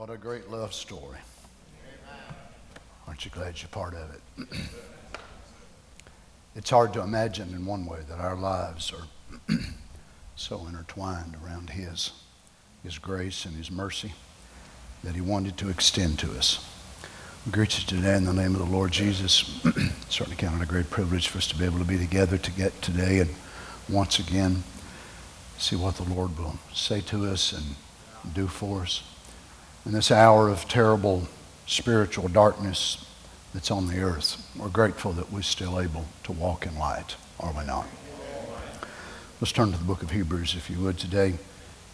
What a great love story. Aren't you glad you're part of it? it's hard to imagine in one way that our lives are so intertwined around His, His grace and His mercy that He wanted to extend to us. We greet you today in the name of the Lord Jesus. Certainly count it a great privilege for us to be able to be together to get today and once again see what the Lord will say to us and do for us. In this hour of terrible spiritual darkness that's on the earth, we're grateful that we're still able to walk in light, are we not? Let's turn to the book of Hebrews, if you would, today,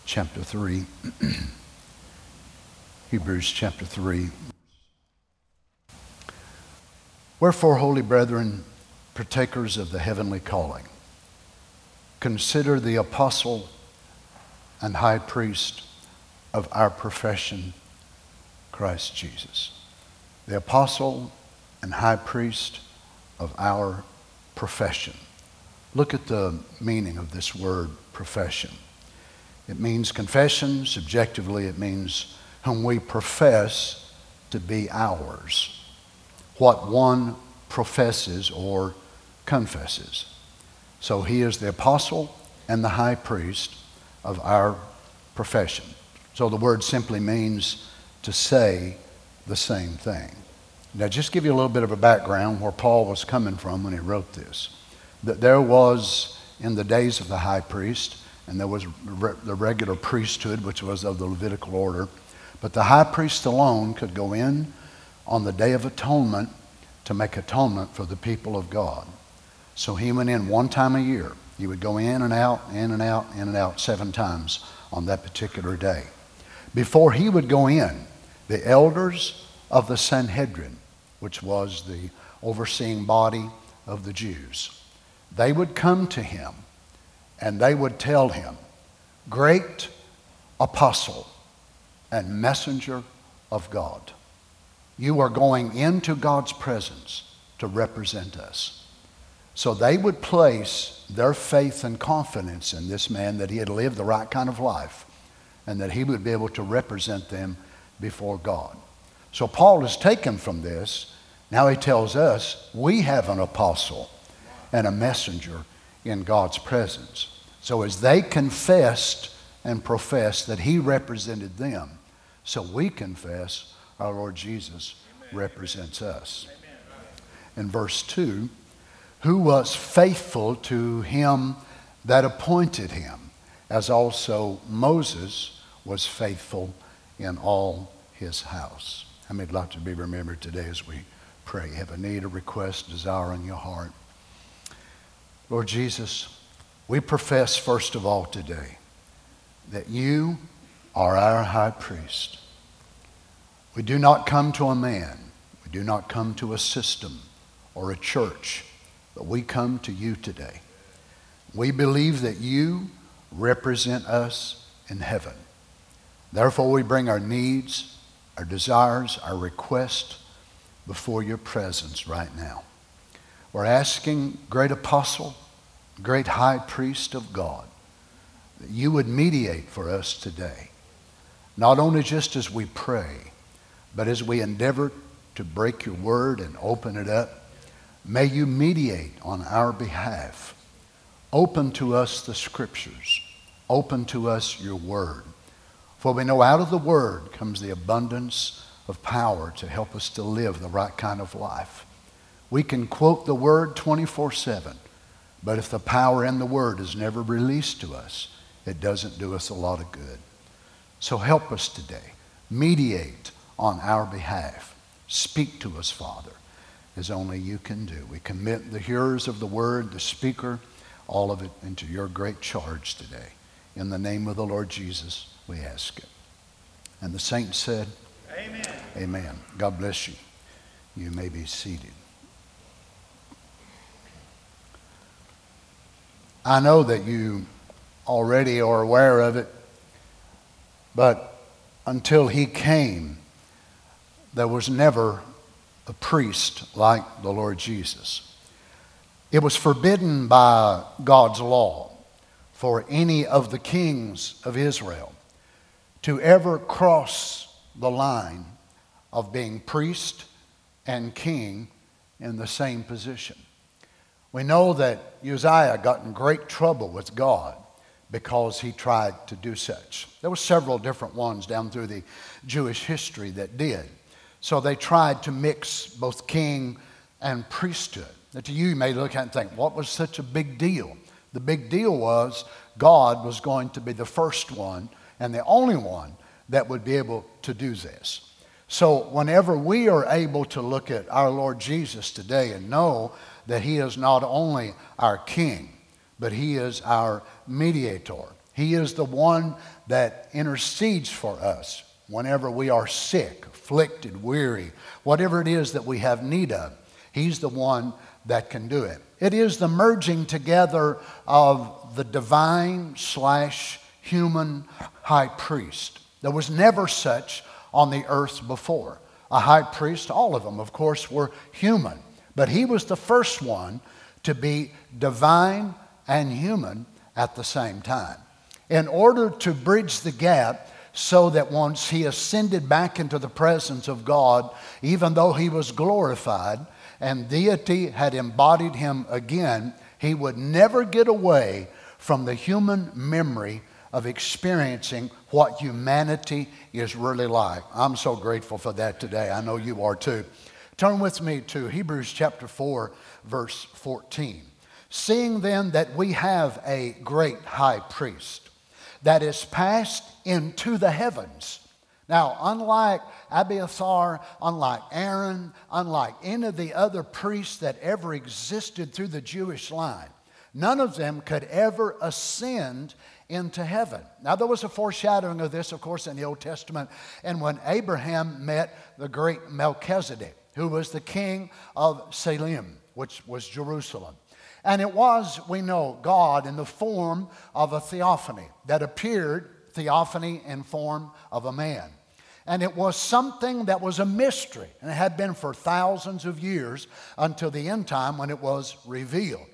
chapter 3. Hebrews chapter 3. Wherefore, holy brethren, partakers of the heavenly calling, consider the apostle and high priest of our profession, Christ Jesus. The apostle and high priest of our profession. Look at the meaning of this word profession. It means confession. Subjectively, it means whom we profess to be ours. What one professes or confesses. So he is the apostle and the high priest of our profession. So the word simply means to say the same thing. Now, just give you a little bit of a background where Paul was coming from when he wrote this. That there was, in the days of the high priest, and there was the regular priesthood, which was of the Levitical order, but the high priest alone could go in on the Day of Atonement to make atonement for the people of God. So he went in one time a year. He would go in and out, in and out, in and out seven times on that particular day. Before he would go in, the elders of the Sanhedrin, which was the overseeing body of the Jews, they would come to him and they would tell him, Great apostle and messenger of God, you are going into God's presence to represent us. So they would place their faith and confidence in this man that he had lived the right kind of life and that he would be able to represent them before God. So Paul is taken from this. Now he tells us we have an apostle and a messenger in God's presence. So as they confessed and professed that he represented them, so we confess our Lord Jesus represents us. In verse 2, who was faithful to him that appointed him, as also Moses was faithful in all his house. I would like to be remembered today as we pray? Have a need, a request, desire in your heart. Lord Jesus, we profess first of all today that you are our high priest. We do not come to a man, we do not come to a system or a church but we come to you today. We believe that you represent us in heaven. Therefore, we bring our needs, our desires, our requests before your presence right now. We're asking, great apostle, great high priest of God, that you would mediate for us today. Not only just as we pray, but as we endeavor to break your word and open it up May you mediate on our behalf. Open to us the scriptures. Open to us your word. For we know out of the word comes the abundance of power to help us to live the right kind of life. We can quote the word 24 7, but if the power in the word is never released to us, it doesn't do us a lot of good. So help us today. Mediate on our behalf. Speak to us, Father as only you can do. We commit the hearers of the word, the speaker, all of it into your great charge today. In the name of the Lord Jesus, we ask it. And the saints said, Amen. Amen. God bless you. You may be seated. I know that you already are aware of it, but until he came, there was never a priest like the Lord Jesus. It was forbidden by God's law for any of the kings of Israel to ever cross the line of being priest and king in the same position. We know that Uzziah got in great trouble with God because he tried to do such. There were several different ones down through the Jewish history that did. So they tried to mix both king and priesthood. Now, to you, you may look at and think, what was such a big deal? The big deal was God was going to be the first one and the only one that would be able to do this. So, whenever we are able to look at our Lord Jesus today and know that He is not only our King, but He is our mediator, He is the one that intercedes for us whenever we are sick, afflicted, weary, whatever it is that we have need of. He's the one that can do it. It is the merging together of the divine slash human high priest. There was never such on the earth before. A high priest, all of them, of course, were human, but he was the first one to be divine and human at the same time. In order to bridge the gap, so that once he ascended back into the presence of God, even though he was glorified and deity had embodied him again, he would never get away from the human memory of experiencing what humanity is really like. I'm so grateful for that today. I know you are too. Turn with me to Hebrews chapter 4, verse 14. Seeing then that we have a great high priest that is passed into the heavens. Now, unlike Abiathar, unlike Aaron, unlike any of the other priests that ever existed through the Jewish line, none of them could ever ascend into heaven. Now, there was a foreshadowing of this, of course, in the Old Testament, and when Abraham met the great Melchizedek, who was the king of Salem, which was Jerusalem. And it was, we know, God in the form of a theophany that appeared, theophany in form of a man. And it was something that was a mystery, and it had been for thousands of years until the end time when it was revealed.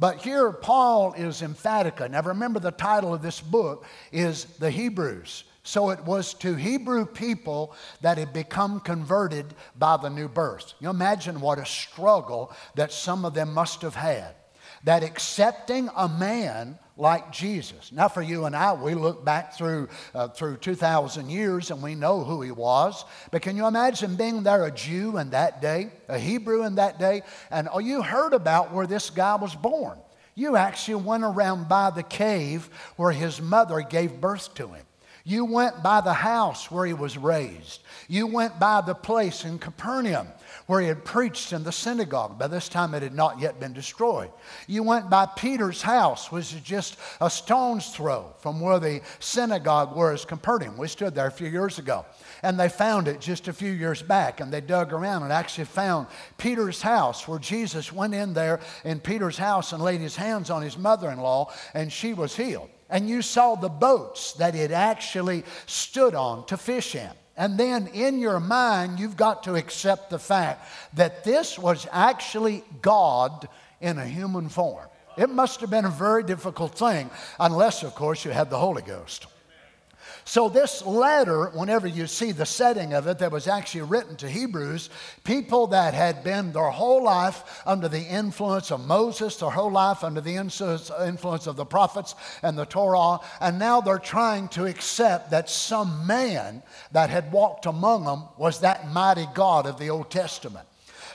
But here Paul is emphatic. Now remember the title of this book is The Hebrews. So it was to Hebrew people that had become converted by the new birth. You imagine what a struggle that some of them must have had. That accepting a man like Jesus. Now, for you and I, we look back through, uh, through 2,000 years and we know who he was. But can you imagine being there a Jew in that day, a Hebrew in that day, and oh, you heard about where this guy was born? You actually went around by the cave where his mother gave birth to him. You went by the house where he was raised. You went by the place in Capernaum where he had preached in the synagogue. By this time, it had not yet been destroyed. You went by Peter's house, which is just a stone's throw from where the synagogue was Capernaum. We stood there a few years ago, and they found it just a few years back, and they dug around and actually found Peter's house, where Jesus went in there in Peter's house and laid his hands on his mother in law, and she was healed. And you saw the boats that it actually stood on to fish in. And then in your mind, you've got to accept the fact that this was actually God in a human form. It must have been a very difficult thing, unless, of course, you had the Holy Ghost. So, this letter, whenever you see the setting of it, that was actually written to Hebrews, people that had been their whole life under the influence of Moses, their whole life under the influence of the prophets and the Torah, and now they're trying to accept that some man that had walked among them was that mighty God of the Old Testament.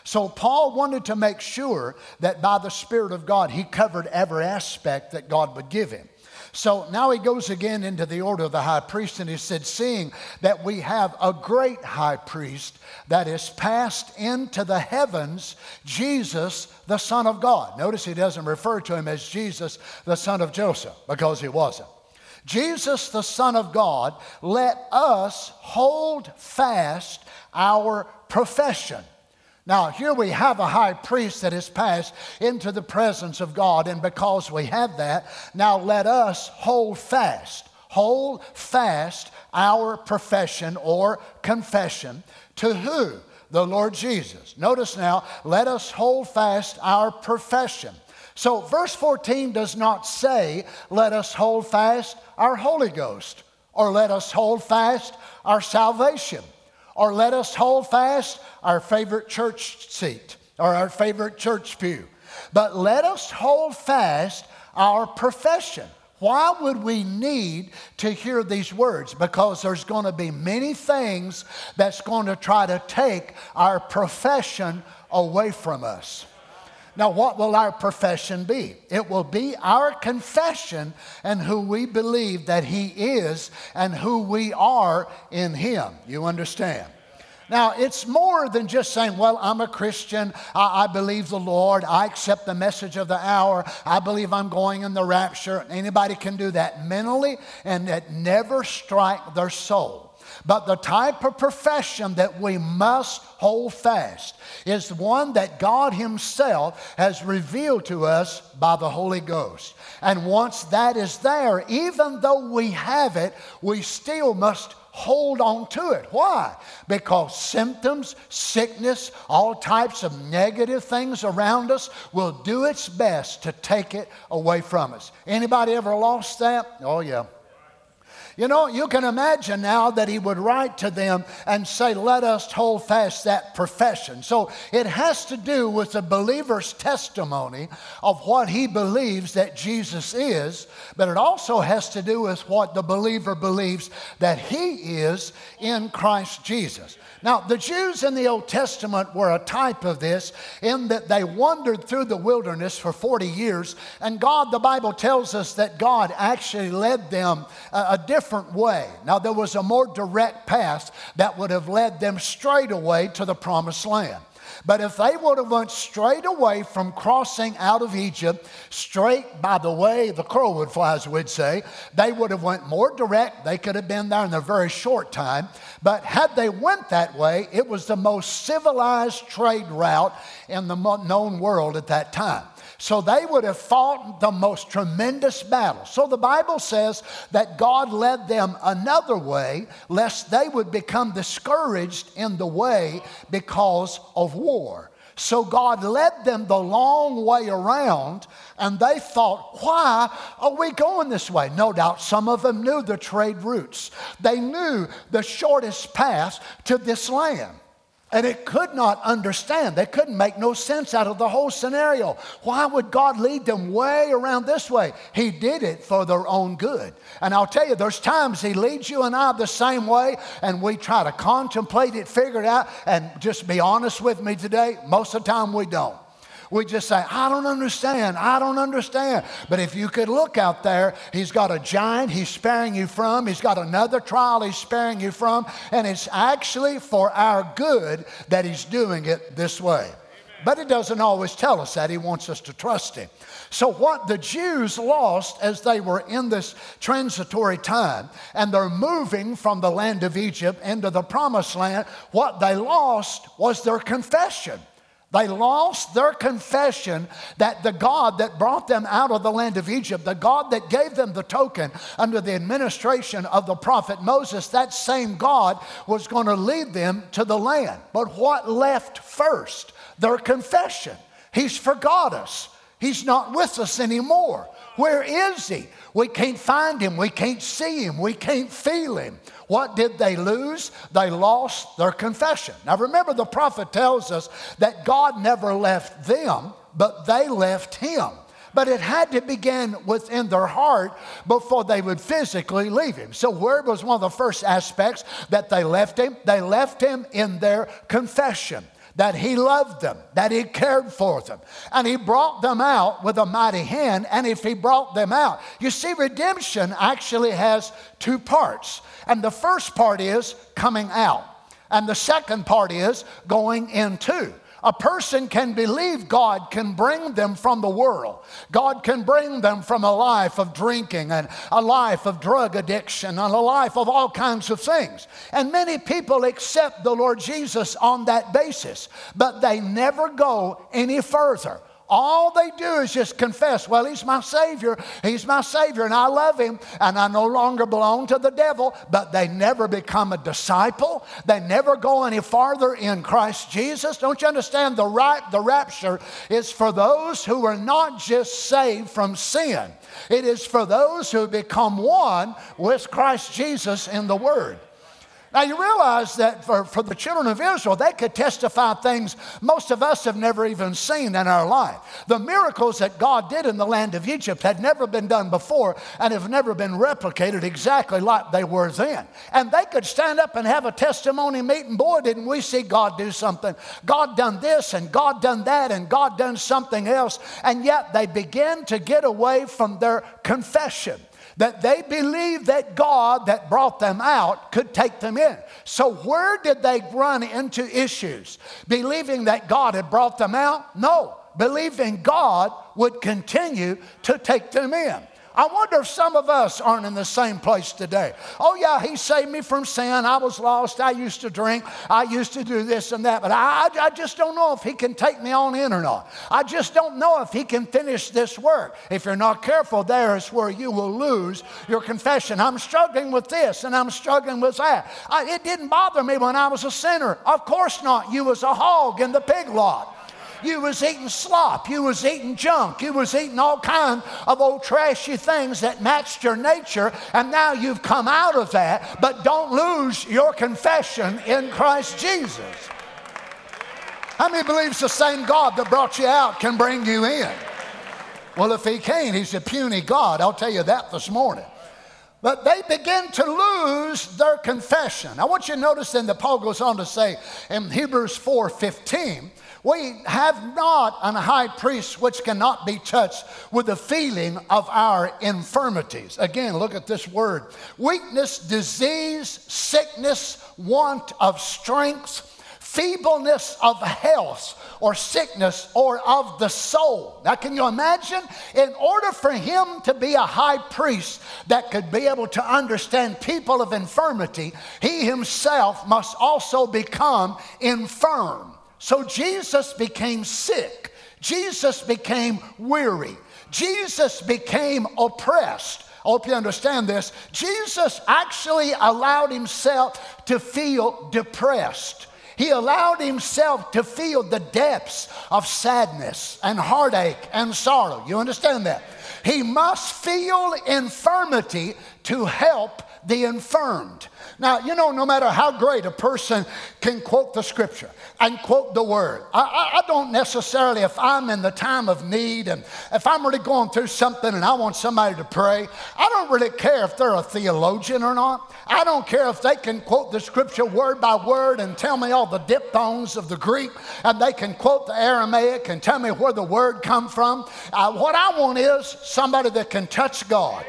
So, Paul wanted to make sure that by the Spirit of God, he covered every aspect that God would give him. So now he goes again into the order of the high priest, and he said, Seeing that we have a great high priest that is passed into the heavens, Jesus, the Son of God. Notice he doesn't refer to him as Jesus, the Son of Joseph, because he wasn't. Jesus, the Son of God, let us hold fast our profession. Now, here we have a high priest that has passed into the presence of God, and because we have that, now let us hold fast, hold fast our profession or confession to who? The Lord Jesus. Notice now, let us hold fast our profession. So, verse 14 does not say, let us hold fast our Holy Ghost or let us hold fast our salvation or let us hold fast our favorite church seat or our favorite church pew, but let us hold fast our profession. Why would we need to hear these words? Because there's going to be many things that's going to try to take our profession away from us. Now, what will our profession be? It will be our confession and who we believe that He is and who we are in Him. You understand? Now, it's more than just saying, Well, I'm a Christian. I, I, believe the Lord. I accept the message of the hour. I believe I'm going in the rapture. Anybody can do that mentally, and it never strike their soul. But the type of profession that we must hold fast is the one that God Himself has revealed to us by the Holy Ghost. And once that is there, even though we have it, we still must hold on to it. Why? Because symptoms, sickness, all types of negative things around us will do its best to take it away from us. Anybody ever lost that? Oh yeah. You know, you can imagine now that he would write to them and say, Let us hold fast that profession. So it has to do with the believer's testimony of what he believes that Jesus is, but it also has to do with what the believer believes that he is in Christ Jesus. Now, the Jews in the Old Testament were a type of this in that they wandered through the wilderness for 40 years, and God, the Bible tells us that God actually led them a, a different way. Now, there was a more direct path that would have led them straight away to the promised land. But if they would have went straight away from crossing out of Egypt, straight by the way the crow would fly, as we'd say, they would have went more direct. They could have been there in a very short time. But had they went that way, it was the most civilized trade route in the known world at that time. So they would have fought the most tremendous battle. So the Bible says that God led them another way, lest they would become discouraged in the way because of war. So God led them the long way around, and they thought, why are we going this way? No doubt some of them knew the trade routes, they knew the shortest path to this land. And it could not understand. They couldn't make no sense out of the whole scenario. Why would God lead them way around this way? He did it for their own good. And I'll tell you, there's times He leads you and I the same way, and we try to contemplate it, figure it out, and just be honest with me today. Most of the time, we don't. We just say, I don't understand. I don't understand. But if you could look out there, he's got a giant he's sparing you from. He's got another trial he's sparing you from. And it's actually for our good that he's doing it this way. But it doesn't always tell us that. He wants us to trust him. So, what the Jews lost as they were in this transitory time and they're moving from the land of Egypt into the promised land, what they lost was their confession. They lost their confession that the God that brought them out of the land of Egypt, the God that gave them the token under the administration of the prophet Moses, that same God was going to lead them to the land. But what left first? Their confession. He's forgot us. He's not with us anymore. Where is he? We can't find him. We can't see him. We can't feel him. What did they lose? They lost their confession. Now remember, the prophet tells us that God never left them, but they left him. But it had to begin within their heart before they would physically leave him. So, where was one of the first aspects that they left him? They left him in their confession that he loved them, that he cared for them, and he brought them out with a mighty hand. And if he brought them out, you see, redemption actually has two parts. And the first part is coming out, and the second part is going into. A person can believe God can bring them from the world. God can bring them from a life of drinking and a life of drug addiction and a life of all kinds of things. And many people accept the Lord Jesus on that basis, but they never go any further. All they do is just confess, well, he's my Savior, he's my Savior, and I love him, and I no longer belong to the devil, but they never become a disciple. They never go any farther in Christ Jesus. Don't you understand? The, right, the rapture is for those who are not just saved from sin, it is for those who become one with Christ Jesus in the Word. Now, you realize that for, for the children of Israel, they could testify things most of us have never even seen in our life. The miracles that God did in the land of Egypt had never been done before and have never been replicated exactly like they were then. And they could stand up and have a testimony meeting. Boy, didn't we see God do something? God done this and God done that and God done something else. And yet they began to get away from their confession that they believed that God that brought them out could take them in. So, where did they run into issues? Believing that God had brought them out? No, believing God would continue to take them in. I wonder if some of us aren't in the same place today. Oh, yeah, He saved me from sin. I was lost. I used to drink. I used to do this and that. But I, I just don't know if He can take me on in or not. I just don't know if He can finish this work. If you're not careful, there is where you will lose your confession. I'm struggling with this and I'm struggling with that. I, it didn't bother me when I was a sinner. Of course not. You was a hog in the pig lot. You was eating slop. You was eating junk. You was eating all kind of old trashy things that matched your nature. And now you've come out of that. But don't lose your confession in Christ Jesus. How many believes the same God that brought you out can bring you in? Well, if he can't, he's a puny God. I'll tell you that this morning. But they begin to lose their confession. I want you to notice then that Paul goes on to say in Hebrews 4 15, we have not an high priest which cannot be touched with the feeling of our infirmities. Again, look at this word weakness, disease, sickness, want of strength feebleness of health or sickness or of the soul. Now, can you imagine? In order for him to be a high priest that could be able to understand people of infirmity, he himself must also become infirm. So Jesus became sick. Jesus became weary. Jesus became oppressed. I hope you understand this. Jesus actually allowed himself to feel depressed. He allowed himself to feel the depths of sadness and heartache and sorrow. You understand that? He must feel infirmity to help the infirmed. Now, you know, no matter how great a person can quote the scripture and quote the word, I, I, I, don't necessarily, if I'm in the time of need and if I'm really going through something and I want somebody to pray, I don't really care if they're a theologian or not. I don't care if they can quote the scripture word by word and tell me all the diphthongs of the Greek and they can quote the Aramaic and tell me where the word come from. Uh, what I want is somebody that can touch God.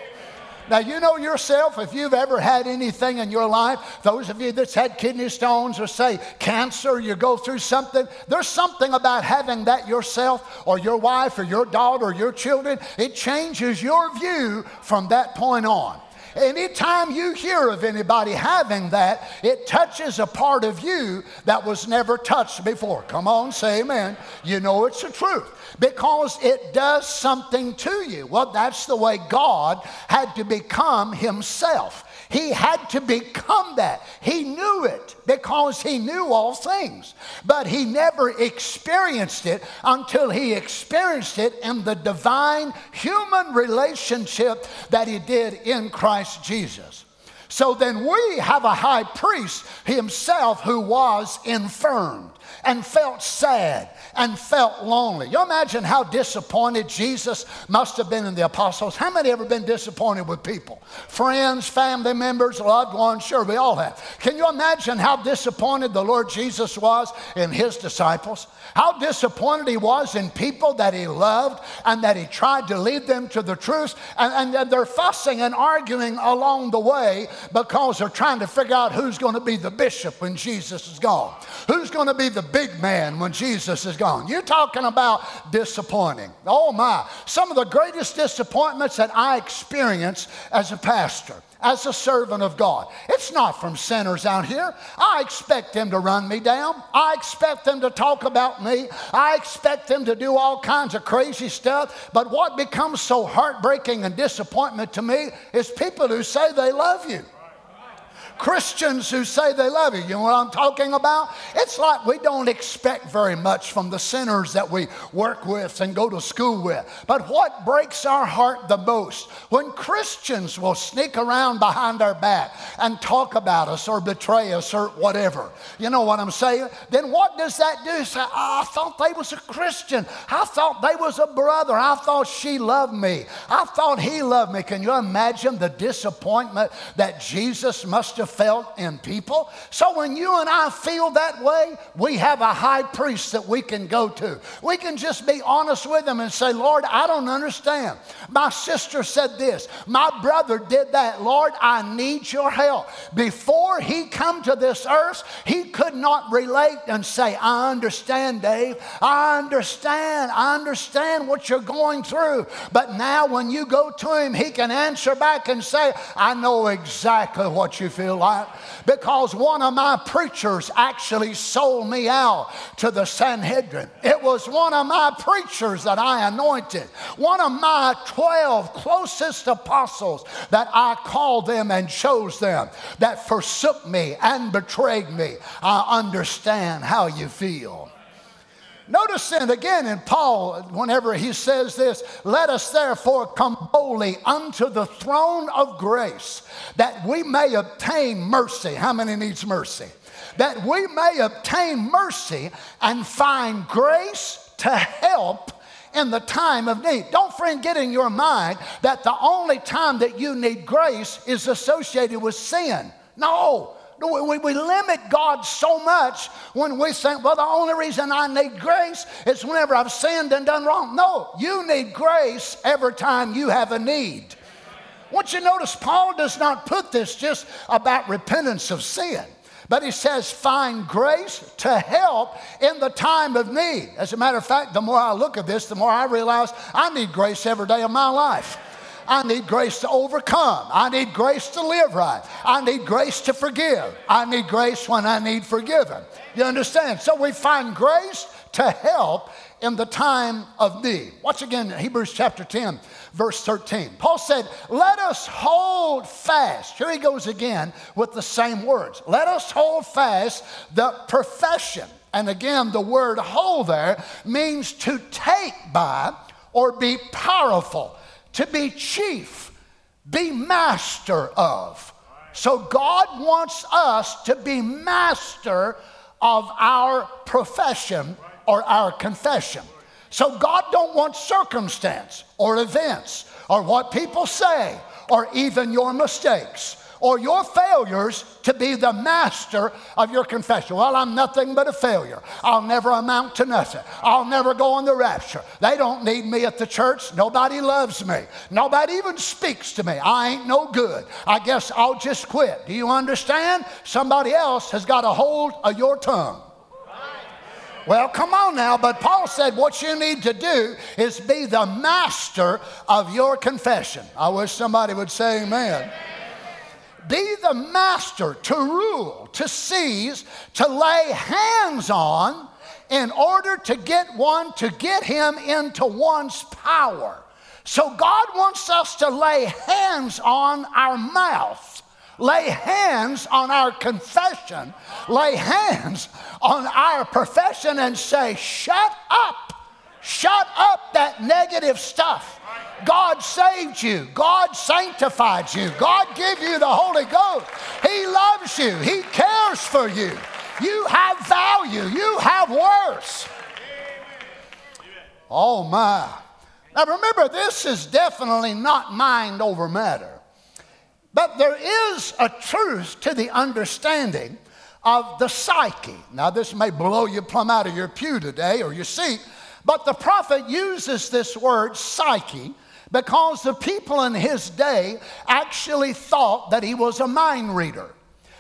Now, you know yourself, if you've ever had anything in your life, those of you that's had kidney stones or say cancer, you go through something, there's something about having that yourself or your wife or your daughter or your children. It changes your view from that point on. Anytime you hear of anybody having that, it touches a part of you that was never touched before. Come on, say amen. You know it's the truth because it does something to you. Well, that's the way God had to become Himself. He had to become that. He knew it because he knew all things. But he never experienced it until he experienced it in the divine human relationship that he did in Christ Jesus. So then we have a high priest himself who was infirmed and felt sad and felt lonely. You imagine how disappointed Jesus must have been in the apostles. How many ever been disappointed with people? Friends, family members, loved ones, sure, we all have. Can you imagine how disappointed the Lord Jesus was in his disciples? How disappointed he was in people that he loved and that he tried to lead them to the truth. And, and they're fussing and arguing along the way because they're trying to figure out who's going to be the bishop when Jesus is gone, who's going to be the big man when Jesus is gone. You're talking about disappointing. Oh my. Some of the greatest disappointments that I experience as a pastor as a servant of God. It's not from sinners out here. I expect them to run me down. I expect them to talk about me. I expect them to do all kinds of crazy stuff. But what becomes so heartbreaking and disappointment to me is people who say they love you Christians who say they love you. You know what I'm talking about? It's like we don't expect very much from the sinners that we work with and go to school with. But what breaks our heart the most? When Christians will sneak around behind our back and talk about us or betray us or whatever. You know what I'm saying? Then what does that do? Say, oh, I thought they was a Christian. I thought they was a brother. I thought she loved me. I thought he loved me. Can you imagine the disappointment that Jesus must have felt in people? So when you and I feel that way, we have a high priest that we can go to. We can just be honest with him and say, Lord, I don't understand. My sister said this. My brother did that. Lord, I need your help. Before he come to this earth, he could not relate and say, I understand, Dave. I understand. I understand what you're going through. But now when you go to him, he can answer back and say, I know exactly what you feel Because one of my preachers actually sold me out to the Sanhedrin. It was one of my preachers that I anointed, one of my 12 closest apostles that I called them and chose them that forsook me and betrayed me. I understand how you feel. Notice then again in Paul, whenever he says this, let us therefore come boldly unto the throne of grace that we may obtain mercy. How many needs mercy? That we may obtain mercy and find grace to help in the time of need. Don't forget in your mind that the only time that you need grace is associated with sin. No, we, we limit God so much when we think, well, the only reason I need grace is whenever I've sinned and done wrong. No, you need grace every time you have a need. Once you notice, Paul does not put this just about repentance of sin. But he says, find grace to help in the time of need. As a matter of fact, the more I look at this, the more I realize I need grace every day of my life. I need grace to overcome. I need grace to live right. I need grace to forgive. I need grace when I need forgiven. You understand? So we find grace to help in the time of need. Watch again, Hebrews chapter 10, verse 13. Paul said, Let us hold fast. Here he goes again with the same words. Let us hold fast the profession. And again, the word hold there means to take by or be powerful to be chief, be master of. So God wants us to be master of our profession or our confession. So God don't want circumstance or events or what people say or even your mistakes or your failures to be the master of your confession. Well, I'm nothing but a failure. I'll never amount to nothing. I'll never go on the rapture. They don't need me at the church. Nobody loves me. Nobody even speaks to me. I ain't no good. I guess I'll just quit. Do you understand? Somebody else has got a hold of your tongue. Well, come on now, but Paul said what you need to do is be the master of your confession. I wish somebody would say amen be the master, to rule, to seize, to lay hands on in order to get one, to get him into one's power. So God wants us to lay hands on our mouth, lay hands on our confession, lay hands on our profession and say, Shut up, shut up that negative stuff. God saved you. God sanctified you. God gave you the Holy Ghost. He loves you. He cares for you. You have value. You have worth. Oh my. Now remember, this is definitely not mind over matter. But there is a truth to the understanding of the psyche. Now, this may blow you plumb out of your pew today or your seat, but the prophet uses this word psyche because the people in his day actually thought that he was a mind reader.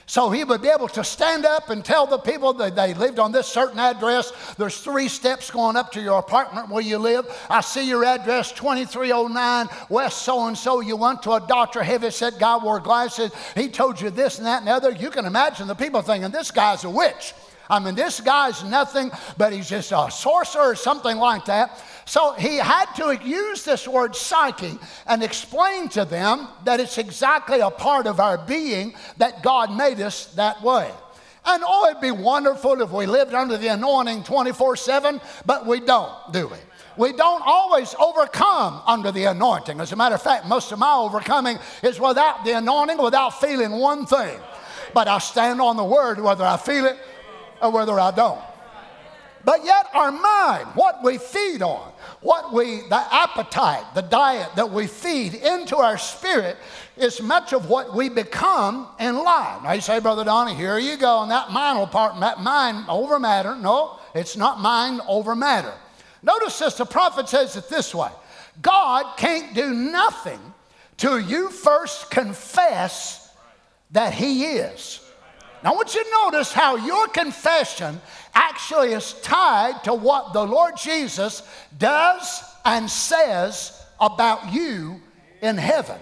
So he would be able to stand up and tell the people that they lived on this certain address. There's three steps going up to your apartment where you live. I see your address 2309 West so and so. You went to a doctor, heavy set guy, wore glasses. He told you this and that and the other. You can imagine the people thinking, this guy's a witch. I mean, this guy's nothing, but he's just a sorcerer or something like that. So he had to use this word psyche and explain to them that it's exactly a part of our being that God made us that way. And oh, it'd be wonderful if we lived under the anointing 24 7, but we don't, do we? We don't always overcome under the anointing. As a matter of fact, most of my overcoming is without the anointing, without feeling one thing. But I stand on the word whether I feel it or whether I don't. But yet, our mind, what we feed on, what we, the appetite, the diet that we feed into our spirit is much of what we become in life. Now you say, Brother Donny, here you go, and that mind part, that mind over matter. No, it's not mind over matter. Notice this, the prophet says it this way God can't do nothing till you first confess that He is. Now, I want you to notice how your confession actually is tied to what the Lord Jesus does and says about you in heaven.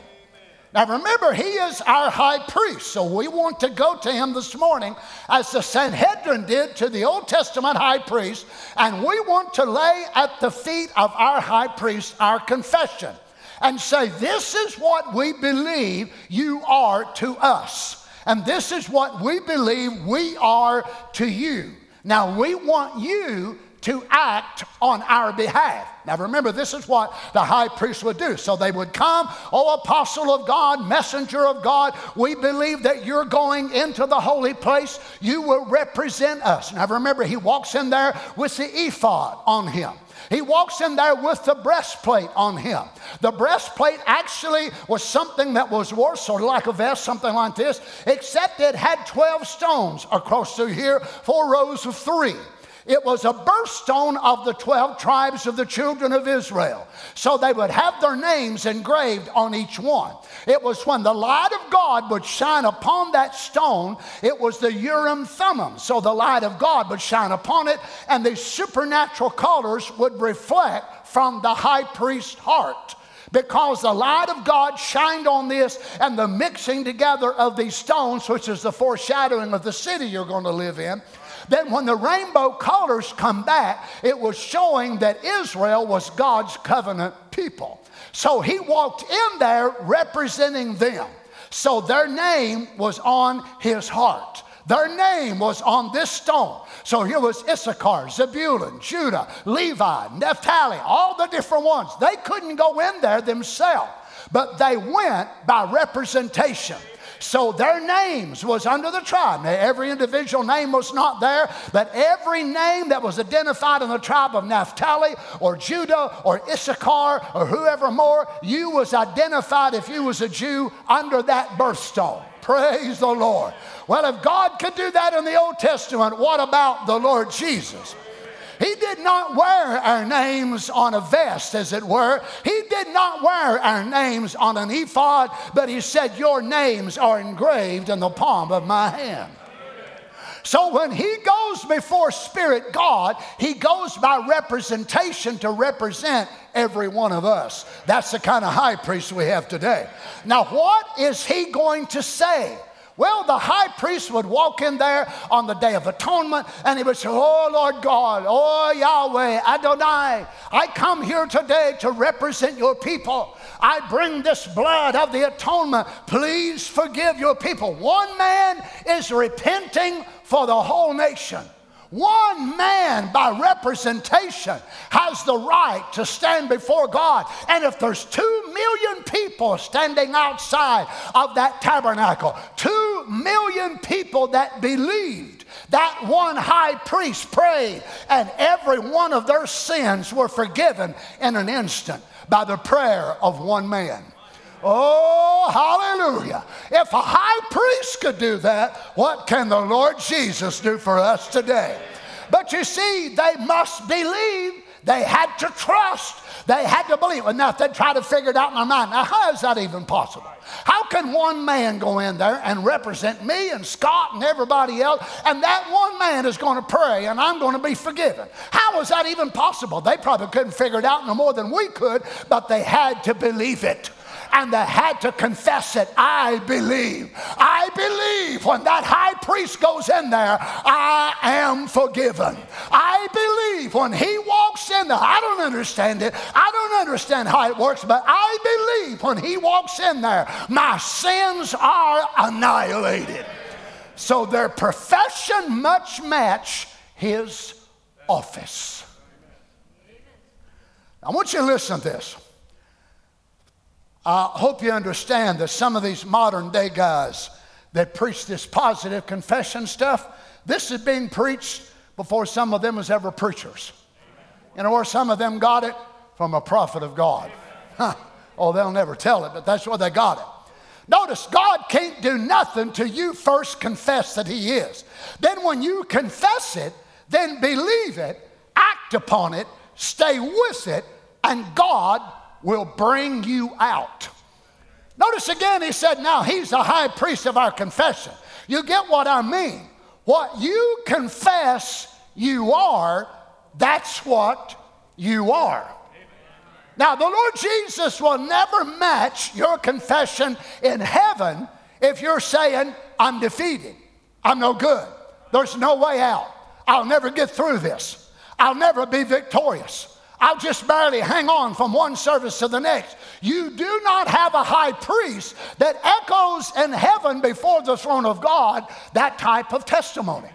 Now remember, he is our high priest, so we want to go to him this morning as the Sanhedrin did to the Old Testament high priest, and we want to lay at the feet of our high priest our confession and say, This is what we believe you are to us, and this is what we believe we are to you. Now, we want you to act on our behalf. Now remember, this is what the high priest would do. So they would come, oh, apostle of God, messenger of God, we believe that you're going into the holy place. You will represent us. Now remember, he walks in there with the ephod on him. He walks in there with the breastplate on him. The breastplate actually was something that was worse, sort of like a vest, something like this, except it had 12 stones across through here, four rows of three. It was a birthstone of the 12 tribes of the children of Israel. So they would have their names engraved on each one. It was when the light of God would shine upon that stone, it was the Urim Thummim. So the light of God would shine upon it, and the supernatural colors would reflect from the high priest's heart because the light of God shined on this and the mixing together of these stones, which is the foreshadowing of the city you're going to live in, that when the rainbow colors come back, it was showing that Israel was God's covenant people. So he walked in there representing them. So their name was on his heart. Their name was on this stone. So here was Issachar, Zebulun, Judah, Levi, Naphtali, all the different ones. They couldn't go in there themselves, but they went by representation. So their names was under the tribe. Now, every individual name was not there, but every name that was identified in the tribe of Naphtali or Judah or Issachar or whoever more, you was identified if you was a Jew under that birthstone. Praise the Lord. Well, if God could do that in the Old Testament, what about the Lord Jesus? He did not wear our names on a vest, as it were. He did not wear our names on an ephod, but he said, Your names are engraved in the palm of my hand. So when he goes before Spirit God, he goes by representation to represent every one of us. That's the kind of high priest we have today. Now, what is he going to say? Well, the high priest would walk in there on the Day of Atonement and he would say, Oh Lord God, oh Yahweh, Adonai, I come here today to represent your people. I bring this blood of the atonement. Please forgive your people. One man is repenting for the whole nation. One man, by representation, has the right to stand before God. And if there's two million people standing outside of that tabernacle, two million people that believed, that one high priest prayed, and every one of their sins were forgiven in an instant by the prayer of one man. Oh, hallelujah. If a high priest could do that, what can the Lord Jesus do for us today? But you see, they must believe. They had to trust. They had to believe. And now they try to figure it out in their mind, now how is that even possible? How can one man go in there and represent me and Scott and everybody else, and that one man is going to pray and I'm going to be forgiven? How is that even possible? They probably couldn't figure it out no more than we could, but they had to believe it and they had to confess it. I believe. I believe when that high priest goes in there, I am forgiven. I believe when He walks in there, I don't understand it. I don't understand how it works, but I believe when He walks in there, my sins are annihilated. So their profession much match His office. I want you to listen to this. I hope you understand that some of these modern day guys that preach this positive confession stuff, this is being preached before some of them was ever preachers. You know, or some of them got it from a prophet of God. Huh. Oh, they'll never tell it, but that's where they got it. Notice, God can't do nothing till you first confess that He is. Then, when you confess it, then believe it, act upon it, stay with it, and God will bring you out. Notice again, he said, Now he's the high priest of our confession. You get what I mean? What you confess you are, that's what you are. Now, the Lord Jesus will never match your confession in heaven if you're saying, I'm defeated, I'm no good, there's no way out, I'll never get through this, I'll never be victorious. I'll just barely hang on from one service to the next. You do not have a high priest that echoes in heaven before the throne of God that type of testimony.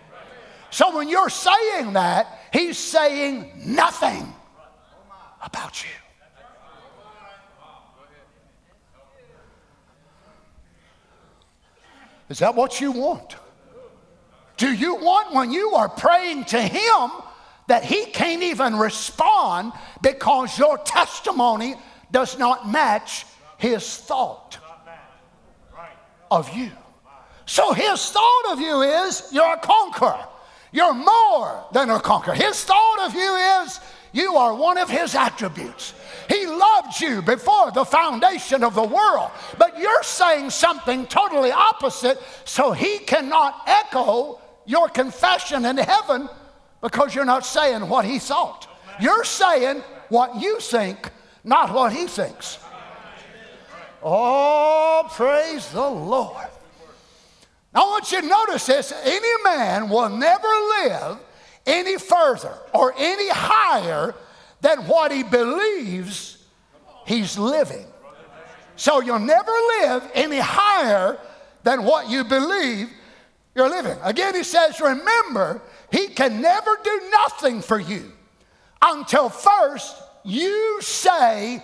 So when you're saying that, he's saying nothing about you. Is that what you want? Do you want when you are praying to him? That he can't even respond because your testimony does not match his thought of you. So his thought of you is you're a conqueror. You're more than a conqueror. His thought of you is you are one of his attributes. He loved you before the foundation of the world, but you're saying something totally opposite, so he cannot echo your confession in heaven because you're not saying what he thought. You're saying what you think, not what he thinks. Oh, praise the Lord. Now, I want you to notice this any man will never live any further or any higher than what he believes he's living. So you'll never live any higher than what you believe you're living. Again, he says, remember he can never do nothing for you until first you say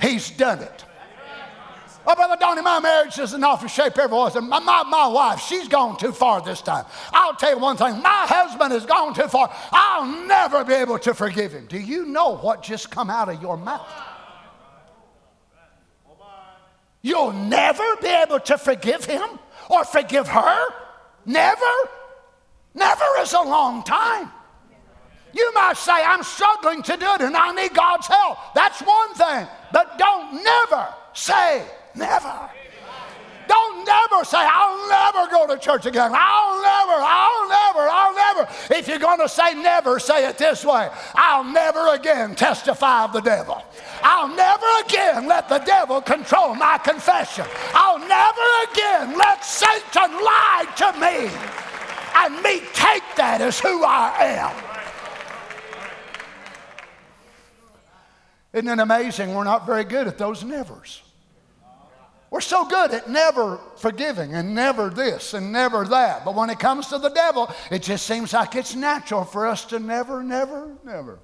he's done it. Oh, Brother Donny, my marriage isn't off of shape ever was. My, my, my wife, she's gone too far this time. I'll tell you one thing my husband has gone too far. I'll never be able to forgive him. Do you know what just come out of your mouth? You'll never be able to forgive him or forgive her? Never? Never is a long time. You might say, I'm struggling to do it and I need God's help. That's one thing. But don't never say never. Don't never say, I'll never go to church again. I'll never, I'll never, I'll never. If you're going to say never, say it this way I'll never again testify of the devil. I'll never again let the devil control my confession. I'll never again let Satan lie to me and me take that as who I am. Isn't it amazing? We're not very good at those nevers. We're so good at never forgiving and never this and never that. But when it comes to the devil, it just seems like it's natural for us to never, never, never.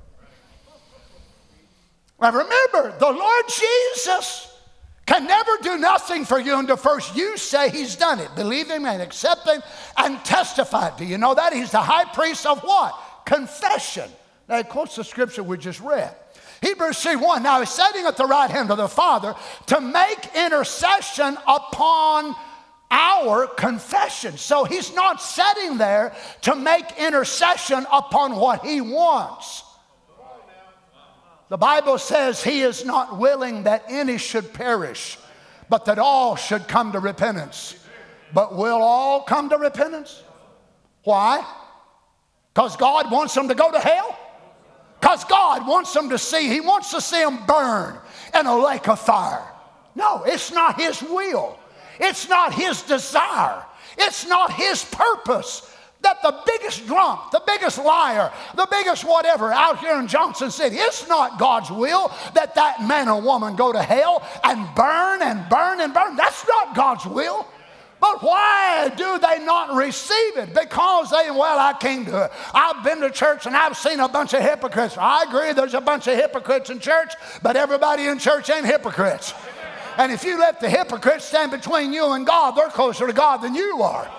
Now remember, the Lord Jesus can never do nothing for you until first you say he's done it. Believe him and accept him and testify. Do you know that? He's the high priest of what? Confession. Now, it quotes the scripture we just read. Hebrews 3 1. Now he's sitting at the right hand of the Father to make intercession upon our confession. So he's not sitting there to make intercession upon what he wants. The Bible says he is not willing that any should perish, but that all should come to repentance. But will all come to repentance? Why? Because God wants them to go to hell? Because God wants them to see, He wants to see them burn in a lake of fire. No, it's not His will. It's not His desire. It's not His purpose that the biggest drunk, the biggest liar, the biggest whatever out here in Johnson City, it's not God's will that that man or woman go to hell and burn and burn and burn. That's not God's will. But why do they not receive it? Because they, well, I came to it. I've been to church and I've seen a bunch of hypocrites. I agree, there's a bunch of hypocrites in church, but everybody in church ain't hypocrites. And if you let the hypocrites stand between you and God, they're closer to God than you are.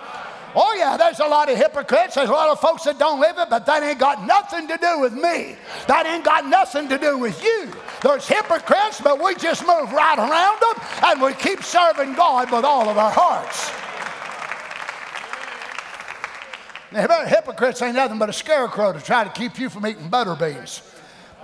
Oh, yeah, there's a lot of hypocrites. There's a lot of folks that don't live it, but that ain't got nothing to do with me. That ain't got nothing to do with you. There's hypocrites, but we just move right around them and we keep serving God with all of our hearts. Now, hypocrites ain't nothing but a scarecrow to try to keep you from eating butter beans.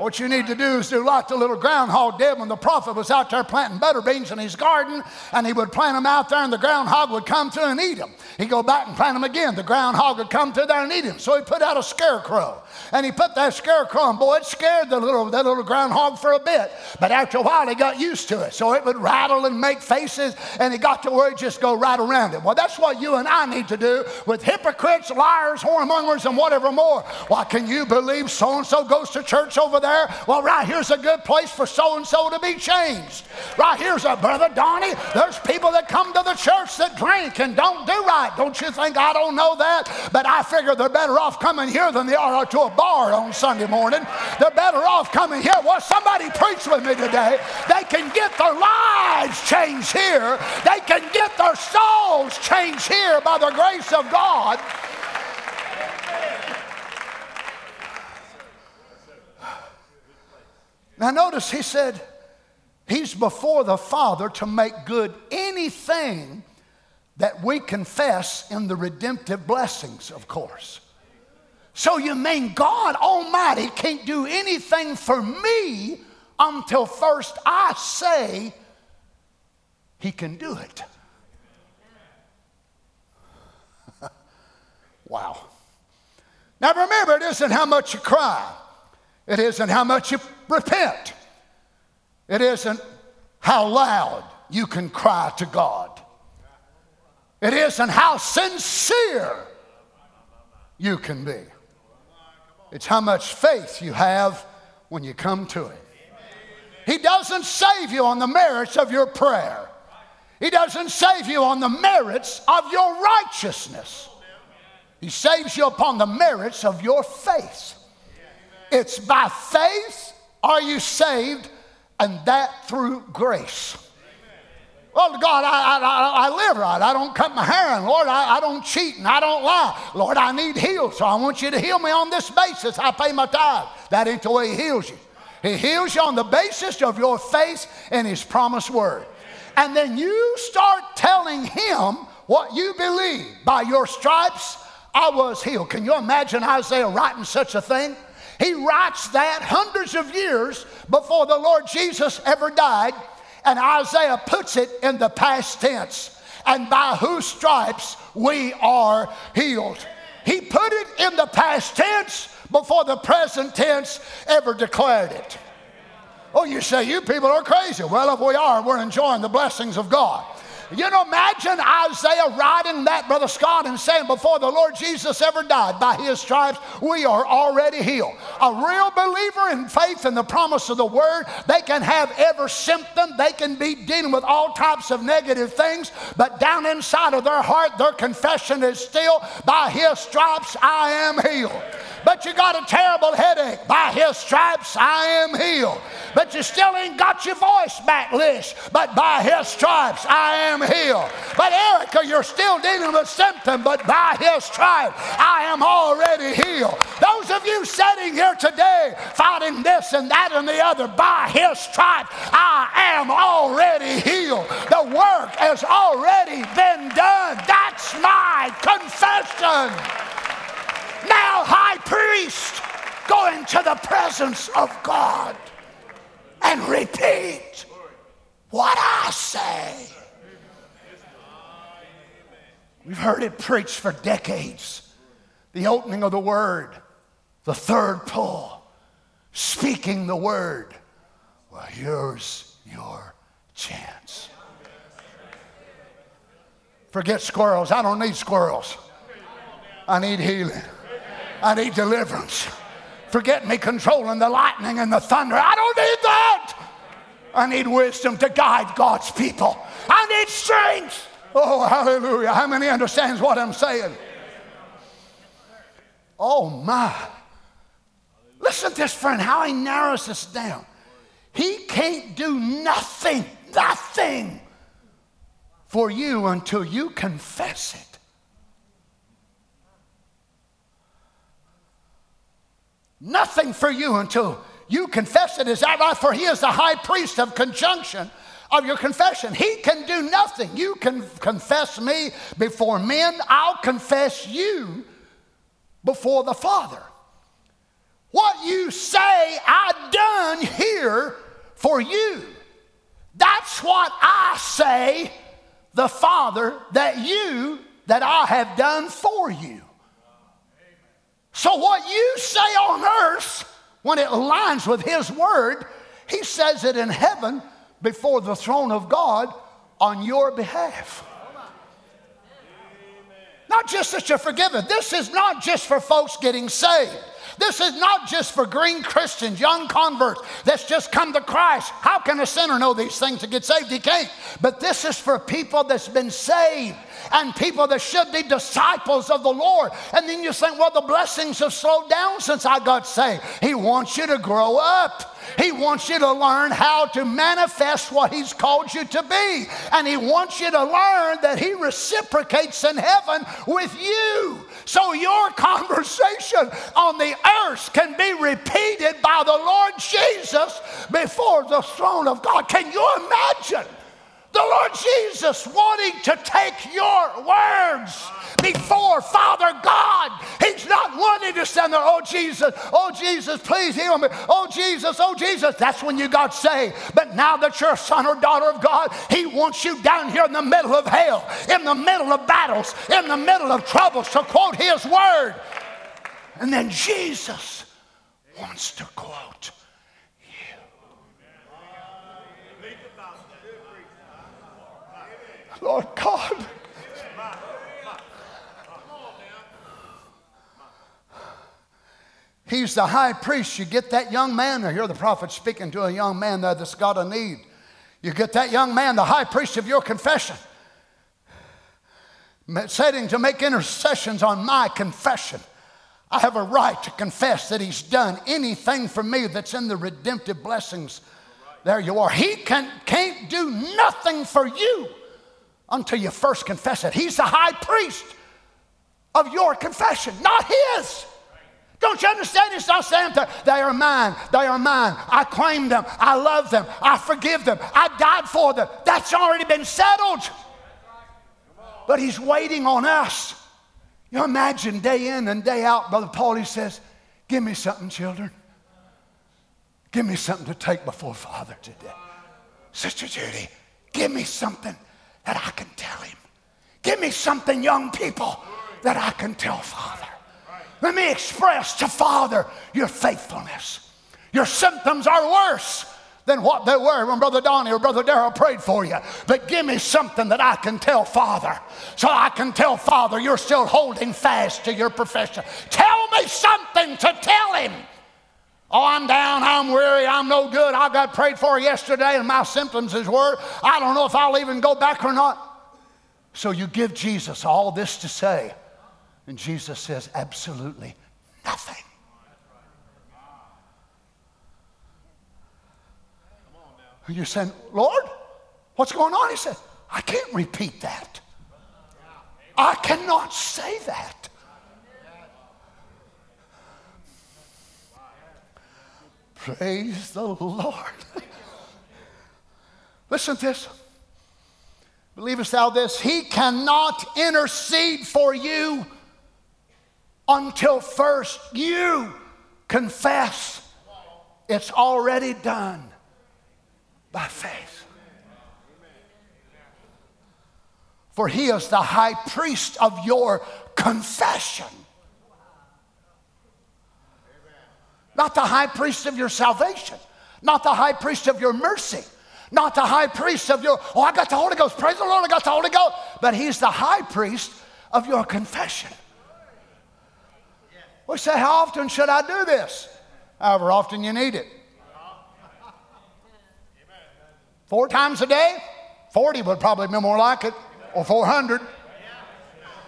What you need to do is do like the little groundhog did when the prophet was out there planting butter beans in his garden, and he would plant them out there, and the groundhog would come through and eat them. He'd go back and plant them again. The groundhog would come through there and eat them. So he put out a scarecrow, and he put that scarecrow, and boy, it scared the little, that little groundhog for a bit. But after a while, he got used to it. So it would rattle and make faces, and he got to where he'd just go right around it. Well, that's what you and I need to do with hypocrites, liars, whoremongers, and whatever more. Why, can you believe so and so goes to church over there? Well, right here's a good place for so and so to be changed. Right here's a brother Donny. There's people that come to the church that drink and don't do right. Don't you think I don't know that? But I figure they're better off coming here than they are to a bar on Sunday morning. They're better off coming here. Well, somebody preach with me today. They can get their lives changed here. They can get their souls changed here by the grace of God. Now, notice he said, He's before the Father to make good anything that we confess in the redemptive blessings, of course. So, you mean God Almighty can't do anything for me until first I say He can do it? wow. Now, remember, it isn't how much you cry. It isn't how much you repent. It isn't how loud you can cry to God. It isn't how sincere you can be. It's how much faith you have when you come to Him. He doesn't save you on the merits of your prayer. He doesn't save you on the merits of your righteousness. He saves you upon the merits of your faith. It's by faith are you saved, and that through grace. Well, God, I, I, I, live right. I don't cut my hair, and Lord, I, I don't cheat and I don't lie. Lord, I need healed, so I want you to heal me on this basis. I pay my tithe. That ain't the way He heals you. He heals you on the basis of your faith in His promised word. And then you start telling Him what you believe. By your stripes, I was healed. Can you imagine Isaiah writing such a thing? He writes that hundreds of years before the Lord Jesus ever died, and Isaiah puts it in the past tense. And by whose stripes we are healed. He put it in the past tense before the present tense ever declared it. Oh, you say, you people are crazy. Well, if we are, we're enjoying the blessings of God. You know, imagine Isaiah writing that, Brother Scott, and saying, Before the Lord Jesus ever died, by his stripes, we are already healed. A real believer in faith and the promise of the word, they can have every symptom, they can be dealing with all types of negative things, but down inside of their heart, their confession is still, By his stripes, I am healed but you got a terrible headache. By his stripes, I am healed. But you still ain't got your voice back, Lish. But by his stripes, I am healed. But Erica, you're still dealing with symptom, but by his stripes, I am already healed. Those of you sitting here today fighting this and that and the other, by his stripes, I am already healed. The work has already been done. That's my confession now high priest, go into the presence of God and repeat what I say. We've heard it preached for decades. The opening of the word, the third pull, speaking the word. Well, here's your chance. Forget squirrels. I don't need squirrels. I need healing. I need deliverance. Forget me controlling the lightning and the thunder. I don't need that. I need wisdom to guide God's people. I need strength. Oh, hallelujah. How many understands what I'm saying? Oh my. Listen to this, friend, how he narrows this down. He can't do nothing, nothing for you until you confess it. Nothing for you until you confess it. Is that right? For he is the high priest of conjunction of your confession. He can do nothing. You can confess me before men, I'll confess you before the Father. What you say I done here for you. That's what I say, the Father, that you, that I have done for you. So what you say on earth, when it aligns with His Word, He says it in heaven before the throne of God on your behalf. Not just that you're forgiven. This is not just for folks getting saved. This is not just for green Christians, young converts that's just come to Christ. How can a sinner know these things to get saved? He can't. But this is for people that's been saved and people that should be disciples of the Lord. And then you think, well, the blessings have slowed down since I got saved. He wants you to grow up. He wants you to learn how to manifest what He's called you to be. And He wants you to learn that He reciprocates in heaven with you. So your conversation on the earth can be repeated by the Lord Jesus before the throne of God. Can you imagine? The Lord Jesus wanting to take your words before Father God. He's not wanting to stand there, oh Jesus, oh Jesus, please heal me. Oh Jesus, oh Jesus. That's when you got saved. But now that you're a son or daughter of God, He wants you down here in the middle of hell, in the middle of battles, in the middle of troubles to quote His word. And then Jesus wants to quote Lord God. He's the high priest. You get that young man, I hear the prophet speaking to a young man there that's got a need. You get that young man, the high priest of your confession, setting to make intercessions on my confession. I have a right to confess that he's done anything for me that's in the redemptive blessings. There you are. He can, can't do nothing for you until you first confess it. He's the high priest of your confession, not his. Don't you understand? It's not saying that they are mine, they are mine. I claim them, I love them, I forgive them, I died for them. That's already been settled. But he's waiting on us. You imagine day in and day out, Brother Paul, he says, Give me something, children. Give me something to take before Father today. Sister Judy, give me something that I can tell him. Give me something, young people, that I can tell Father. Let me express to Father your faithfulness. Your symptoms are worse than what they were when Brother Donny or Brother Darrell prayed for you. But give me something that I can tell Father. So I can tell Father you're still holding fast to your profession. Tell me something to tell him. Oh, I'm down, I'm weary, I'm no good. I got prayed for yesterday and my symptoms is worse. I don't know if I'll even go back or not. So you give Jesus all this to say, and Jesus says, absolutely nothing. And you're saying, Lord, what's going on? He said, I can't repeat that. I cannot say that. Praise the Lord. Listen to this. Believest thou this? He cannot intercede for you until first you confess it's already done by faith. For he is the high priest of your confession. Not the high priest of your salvation, not the high priest of your mercy, not the high priest of your, oh, I got the Holy Ghost. Praise the Lord, I got the Holy Ghost. But he's the high priest of your confession. We say, How often should I do this? However often you need it. Four times a day? 40 would probably be more like it, or 400.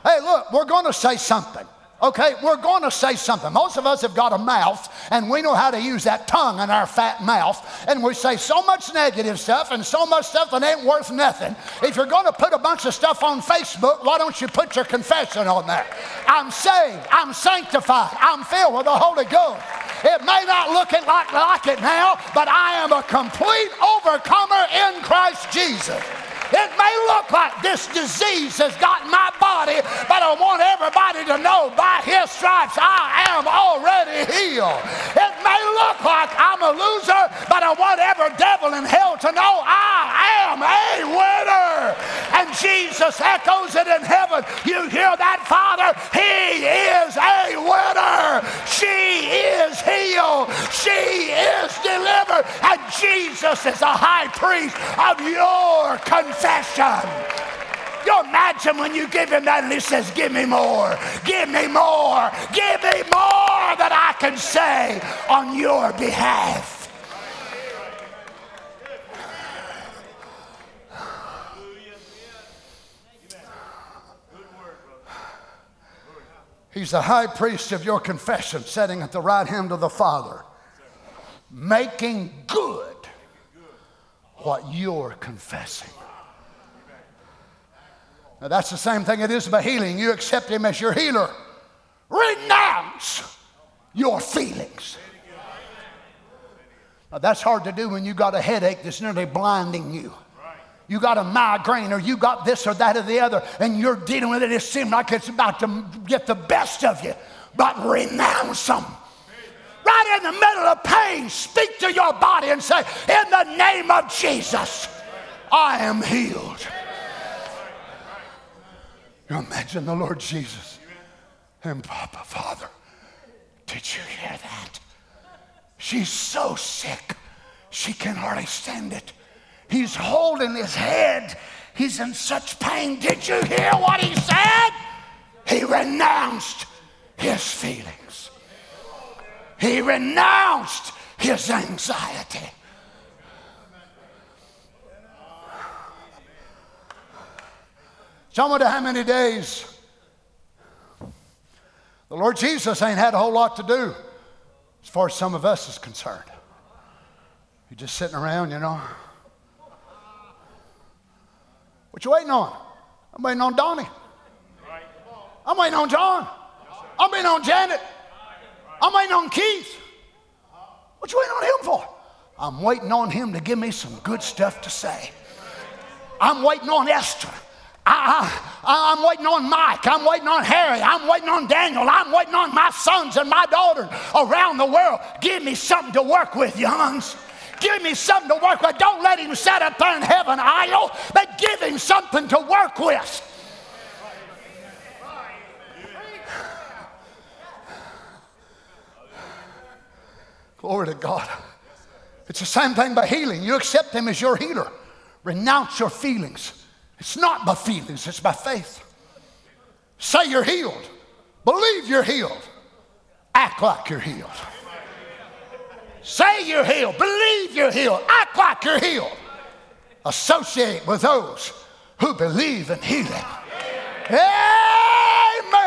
Hey, look, we're going to say something. Okay, we're going to say something. Most of us have got a mouth, and we know how to use that tongue in our fat mouth, and we say so much negative stuff and so much stuff that ain't worth nothing. If you're going to put a bunch of stuff on Facebook, why don't you put your confession on there? I'm saved, I'm sanctified, I'm filled with the Holy Ghost. It may not look it like, like it now, but I am a complete overcomer in Christ Jesus. It may look like this disease has got my body, but I want everybody to know by his stripes I am already healed. It may look like I'm a loser, but I want every devil in hell to know I am a winner. And Jesus echoes it in heaven. You hear that, Father? He is a winner. She is healed. She is delivered. And Jesus is a high priest of your confession confession. You imagine when you give him that and he says, Give me more, give me more, give me more that I can say on your behalf. He's the high priest of your confession, sitting at the right hand of the Father, making good what you're confessing. Now, that's the same thing it is about healing. You accept Him as your healer. Renounce your feelings. Now, that's hard to do when you got a headache that's nearly blinding you. You got a migraine, or you got this or that or the other, and you're dealing with it. It seems like it's about to get the best of you. But renounce them. Right in the middle of pain, speak to your body and say, In the name of Jesus, I am healed. You imagine the Lord Jesus and Papa, Father, did you hear that? She's so sick, she can hardly stand it. He's holding his head. He's in such pain. Did you hear what he said? He renounced his feelings. He renounced his anxiety. I wonder how many days the Lord Jesus ain't had a whole lot to do as far as some of us is concerned. You're just sitting around, you know. What you waiting on? I'm waiting on Donny. I'm waiting on John. I'm waiting on Janet. I'm waiting on Keith. What you waiting on him for? I'm waiting on him to give me some good stuff to say. I'm waiting on Esther. I, am waiting on Mike. I'm waiting on Harry. I'm waiting on Daniel. I'm waiting on my sons and my daughters around the world. Give me something to work with, youngs. Give me something to work with. Don't let him sit up there in heaven idle, but give him something to work with. Glory to God. It's the same thing by healing. You accept him as your healer. Renounce your feelings. It's not by feelings, it's by faith. Say you're healed. Believe you're healed. Act like you're healed. Say you're healed. Believe you're healed. Act like you're healed. Associate with those who believe in healing. Amen.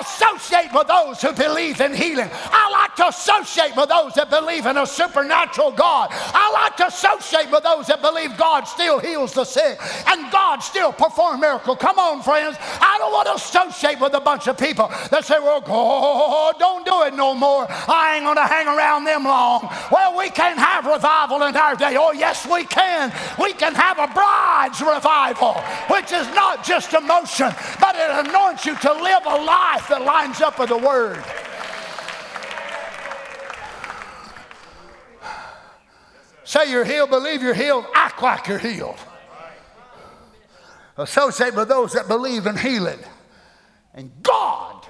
Associate with those who believe in healing. I like to associate with those that believe in a supernatural God. I like to associate with those that believe God still heals the sick and God still performs miracles. Come on, friends. I don't want to associate with a bunch of people that say, well, God, don't do it no more. I ain't going to hang around them long. Well, we can't have revival in our day. Oh, yes, we can. We can have a bride's revival, which is not just emotion, but it anoints you to live a life that lines up with the Word. Say you're healed, believe you're healed, act like you're healed. Associate with those that believe in healing. And God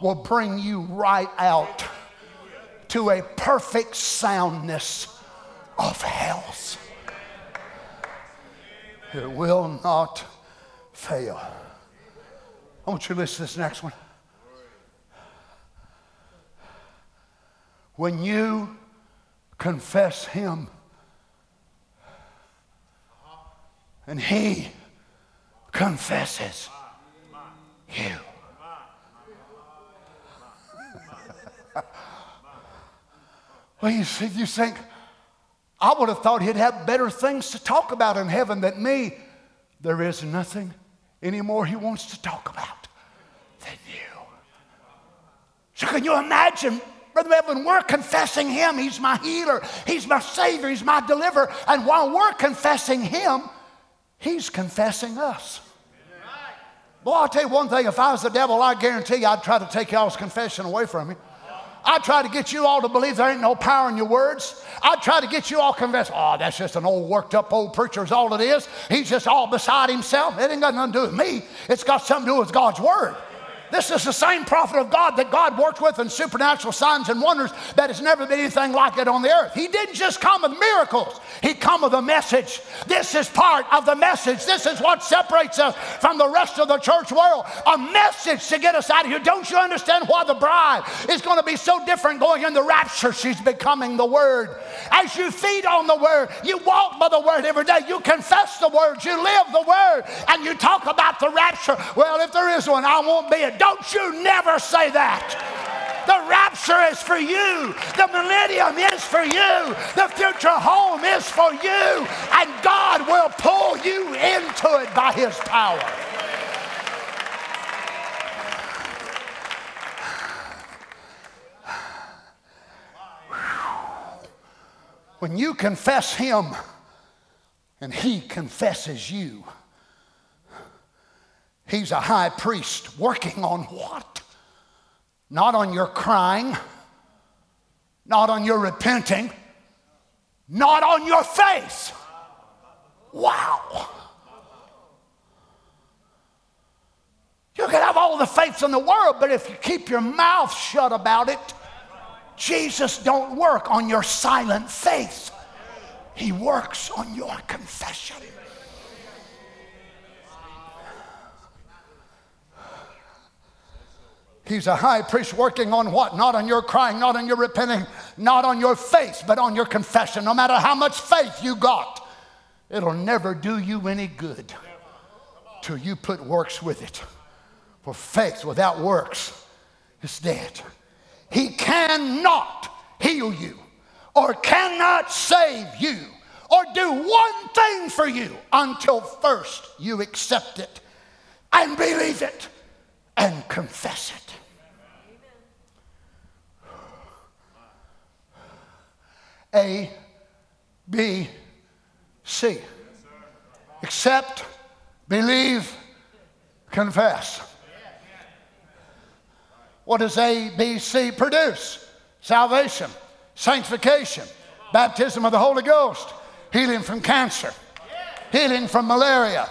will bring you right out to a perfect soundness of health. It will not fail. I want you to listen to this next one. when you confess Him and He confesses you. well, you, see, you think, I would have thought he'd have better things to talk about in heaven than me. There is nothing anymore he wants to talk about than you. So, can you imagine, Brother Evan, we're confessing him. He's my healer, he's my savior, he's my deliverer. And while we're confessing him, he's confessing us. Boy, I'll tell you one thing if I was the devil, I guarantee you I'd try to take y'all's confession away from you. I try to get you all to believe there ain't no power in your words. I try to get you all convinced, oh, that's just an old worked up old preacher, is all it is. He's just all beside himself. It ain't got nothing to do with me. It's got something to do with God's word. This is the same prophet of God that God worked with in supernatural signs and wonders that has never been anything like it on the earth. He didn't just come with miracles, He come with a message. This is part of the message. This is what separates us from the rest of the church world. A message to get us out of here. Don't you understand why the bride is going to be so different going in the rapture? She's becoming the Word. As you feed on the Word, you walk by the Word every day, you confess the Word, you live the Word, and you talk about the rapture. Well, if there is one, I won't be it. Don't you never say that. The rapture is for you. The millennium is for you. The future home is for you. And God will pull you into it by His power. When you confess Him and He confesses you, He's a high priest working on what? Not on your crying, not on your repenting, not on your faith. Wow. You can have all the faith in the world, but if you keep your mouth shut about it, Jesus don't work on your silent faith. He works on your confession. He's a high priest working on what? Not on your crying, not on your repenting, not on your faith, but on your confession. No matter how much faith you got, it'll never do you any good till you put works with it. For faith without works is dead. He cannot heal you or cannot save you or do one thing for you until first you accept it and believe it and confess it. A, B, C. Accept, believe, confess. What does A, B, C produce? Salvation, sanctification, baptism of the Holy Ghost, healing from cancer, healing from malaria.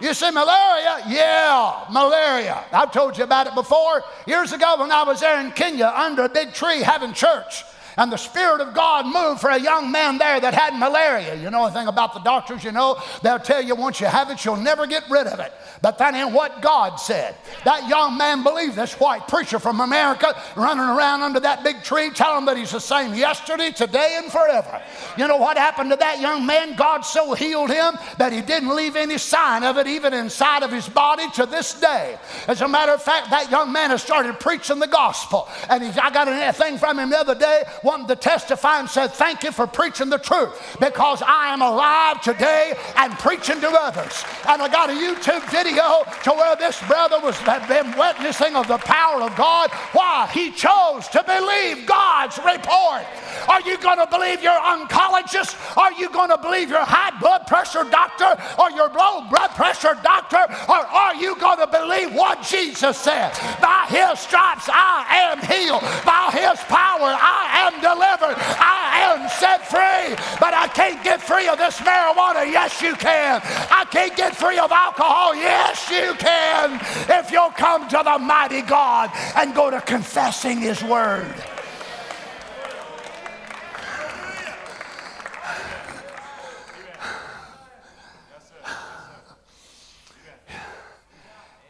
You say malaria? Yeah, malaria. I've told you about it before. Years ago when I was there in Kenya under a big tree having church, and the Spirit of God moved for a young man there that had malaria. You know the thing about the doctors, you know, they'll tell you once you have it, you'll never get rid of it. But that ain't what God said. That young man believed this white preacher from America running around under that big tree telling him that he's the same yesterday, today, and forever. You know what happened to that young man? God so healed him that he didn't leave any sign of it even inside of his body to this day. As a matter of fact, that young man has started preaching the gospel. And he's, I got a thing from him the other day wanting to testify and said, Thank you for preaching the truth because I am alive today and preaching to others. And I got a YouTube video to where this brother was been witnessing of the power of God. Why? He chose to believe God's report. Are you going to believe your oncologist? Are you going to believe your high blood pressure doctor or your low blood pressure doctor? Or are you going to believe what Jesus said? By his stripes I am healed. By his power I am delivered. I am set free. But I can't get free of this marijuana. Yes, you can. I can't get free of alcohol. Yes, you can. If you'll come to the mighty God and go to confessing his word.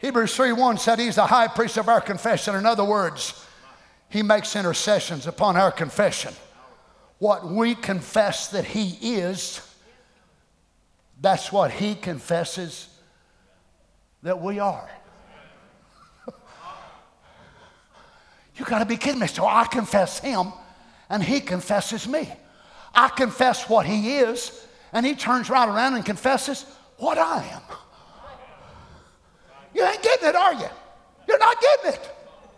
Hebrews 3 1 said he's the high priest of our confession. In other words, He makes intercessions upon our confession. What we confess that He is, that's what He confesses that we are. you got to be kidding me. So I confess Him, and He confesses me. I confess what He is, and He turns right around and confesses what I am. You ain't getting it, are you? You're not getting it.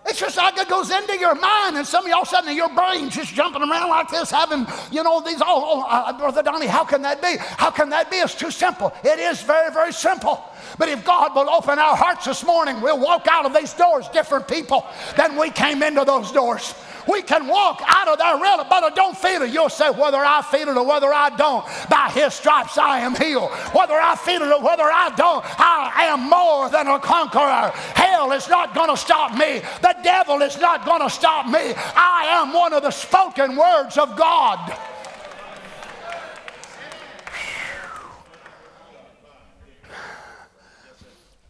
It's just like it goes into your mind, and some of y'all suddenly your brain's just jumping around like this, having, you know, these, oh, oh uh, Brother Donny, how can that be? How can that be? It's too simple. It is very, very simple. But if God will open our hearts this morning, we'll walk out of these doors different people than we came into those doors. We can walk out of there really, but don't feel it. You'll say, whether I feel it or whether I don't, by his stripes I am healed. Whether I feel it or whether I don't, I am more than a conqueror. Hell is not going to stop me. The devil is not going to stop me. I am one of the spoken words of God.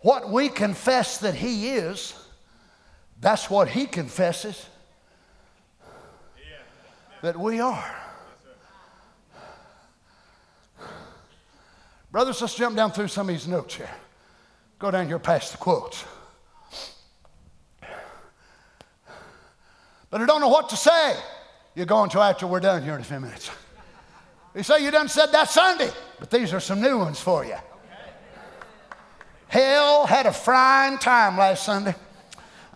What we confess that He is, that's what He confesses that we are. Brothers, let's jump down through some of these notes here. Go down here past the quotes. But I don't know what to say. You're going to after we're done here in a few minutes. You say you done said that Sunday, but these are some new ones for you. Hell had a frying time last Sunday.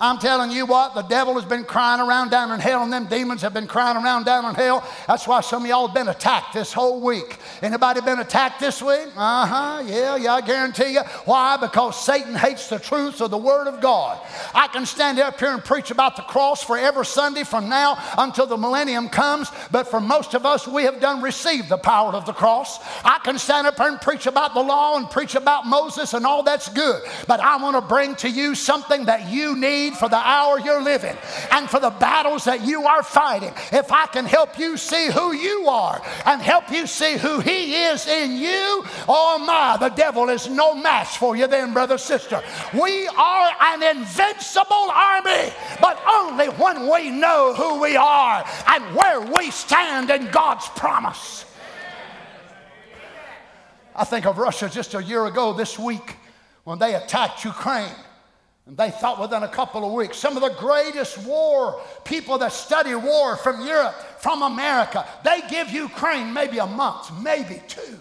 I'm telling you what, the devil has been crying around down in hell, and them demons have been crying around down in hell. That's why some of y'all have been attacked this whole week. Anybody been attacked this week? Uh huh. Yeah, yeah, I guarantee you. Why? Because Satan hates the truth of the Word of God. I can stand up here and preach about the cross for every Sunday from now until the millennium comes, but for most of us, we have done received the power of the cross. I can stand up here and preach about the law and preach about Moses, and all that's good. But I want to bring to you something that you need need for the hour you're living and for the battles that you are fighting. If I can help you see who you are and help you see who He is in you, oh my, the devil is no match for you then, brother, sister. We are an invincible army, but only when we know who we are and where we stand in God's promise. I think of Russia just a year ago this week when they attacked Ukraine. And they thought within a couple of weeks, some of the greatest war people that study war from Europe, from America, they give Ukraine maybe a month, maybe two.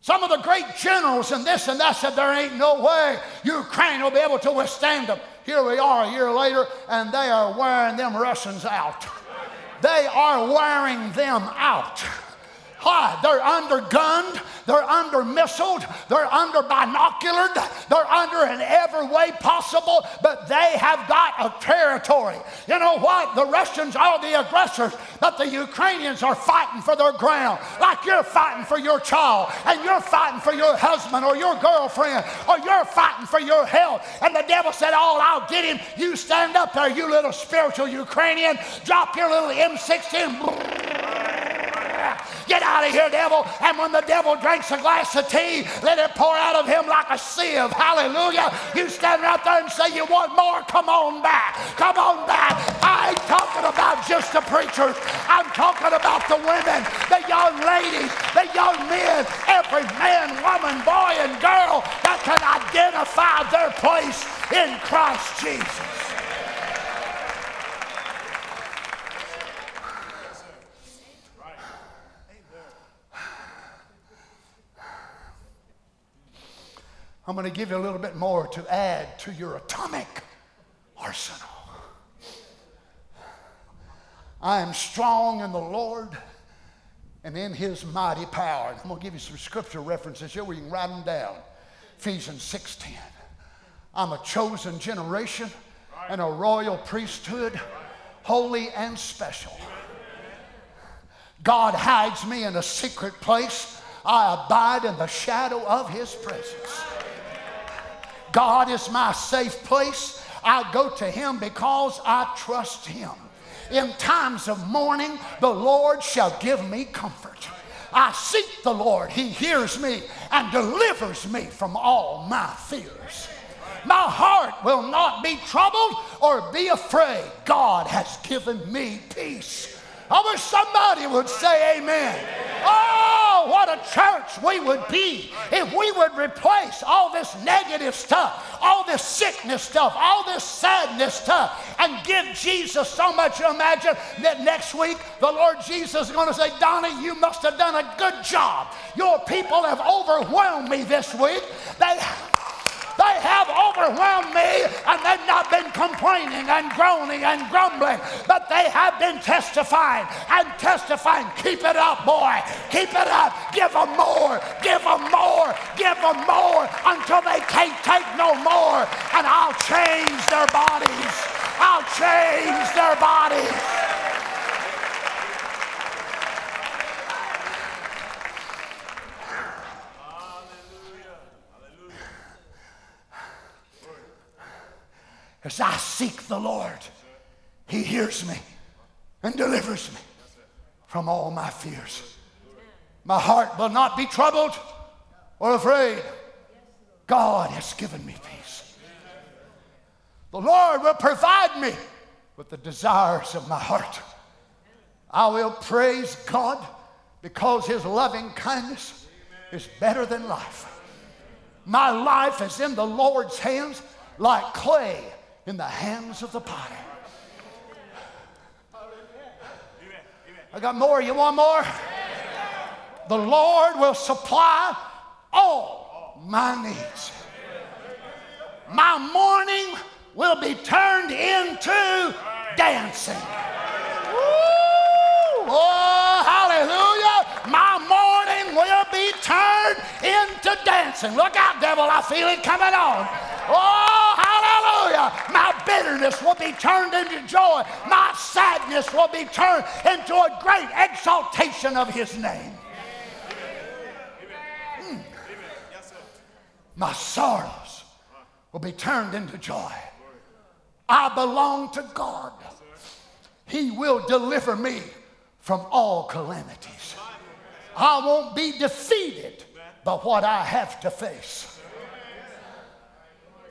Some of the great generals and this and that said there ain't no way Ukraine will be able to withstand them. Here we are a year later, and they are wearing them Russians out. They are wearing them out. Why? They're undergunned, they're under missiled, they're under binoculared, they're under in every way possible, but they have got a territory. You know what? The Russians are the aggressors, but the Ukrainians are fighting for their ground, like you're fighting for your child, and you're fighting for your husband or your girlfriend, or you're fighting for your health. And the devil said, Oh, I'll get him. You stand up there, you little spiritual Ukrainian, drop your little M16. Get out of here, devil. And when the devil drinks a glass of tea, let it pour out of him like a sieve. Hallelujah. You stand right there and say, You want more? Come on back. Come on back. I ain't talking about just the preachers. I'm talking about the women, the young ladies, the young men, every man, woman, boy, and girl that can identify their place in Christ Jesus. I'm going to give you a little bit more to add to your atomic arsenal. I am strong in the Lord and in his mighty power. I'm going to give you some scripture references here where you can write them down. Ephesians 6:10. I'm a chosen generation and a royal priesthood, holy and special. God hides me in a secret place. I abide in the shadow of his presence. God is my safe place. I go to Him because I trust Him. In times of mourning, the Lord shall give me comfort. I seek the Lord, He hears me and delivers me from all my fears. My heart will not be troubled or be afraid. God has given me peace. I wish somebody would say amen. Oh, what a church we would be if we would replace all this negative stuff, all this sickness stuff, all this sadness stuff, and give Jesus so much. Imagine that next week the Lord Jesus is going to say, Donny, you must have done a good job. Your people have overwhelmed me this week. They they have overwhelmed me and they've not been complaining and groaning and grumbling, but they have been testifying and testifying. Keep it up, boy. Keep it up. Give them more. Give them more. Give them more until they can't take no more. And I'll change their bodies. I'll change their bodies. As I seek the Lord, He hears me and delivers me from all my fears. My heart will not be troubled or afraid. God has given me peace. The Lord will provide me with the desires of my heart. I will praise God because His loving kindness is better than life. My life is in the Lord's hands like clay in the hands of the potter. I got more. You want more? The Lord will supply all my needs. My morning will be turned into dancing. Woo! Oh, hallelujah. My mourning will be turned into dancing. Look out, devil. I feel it coming on. Oh, My bitterness will be turned into joy. My sadness will be turned into a great exaltation of his name. Hmm. My sorrows will be turned into joy. I belong to God. He will deliver me from all calamities. I won't be defeated by what I have to face.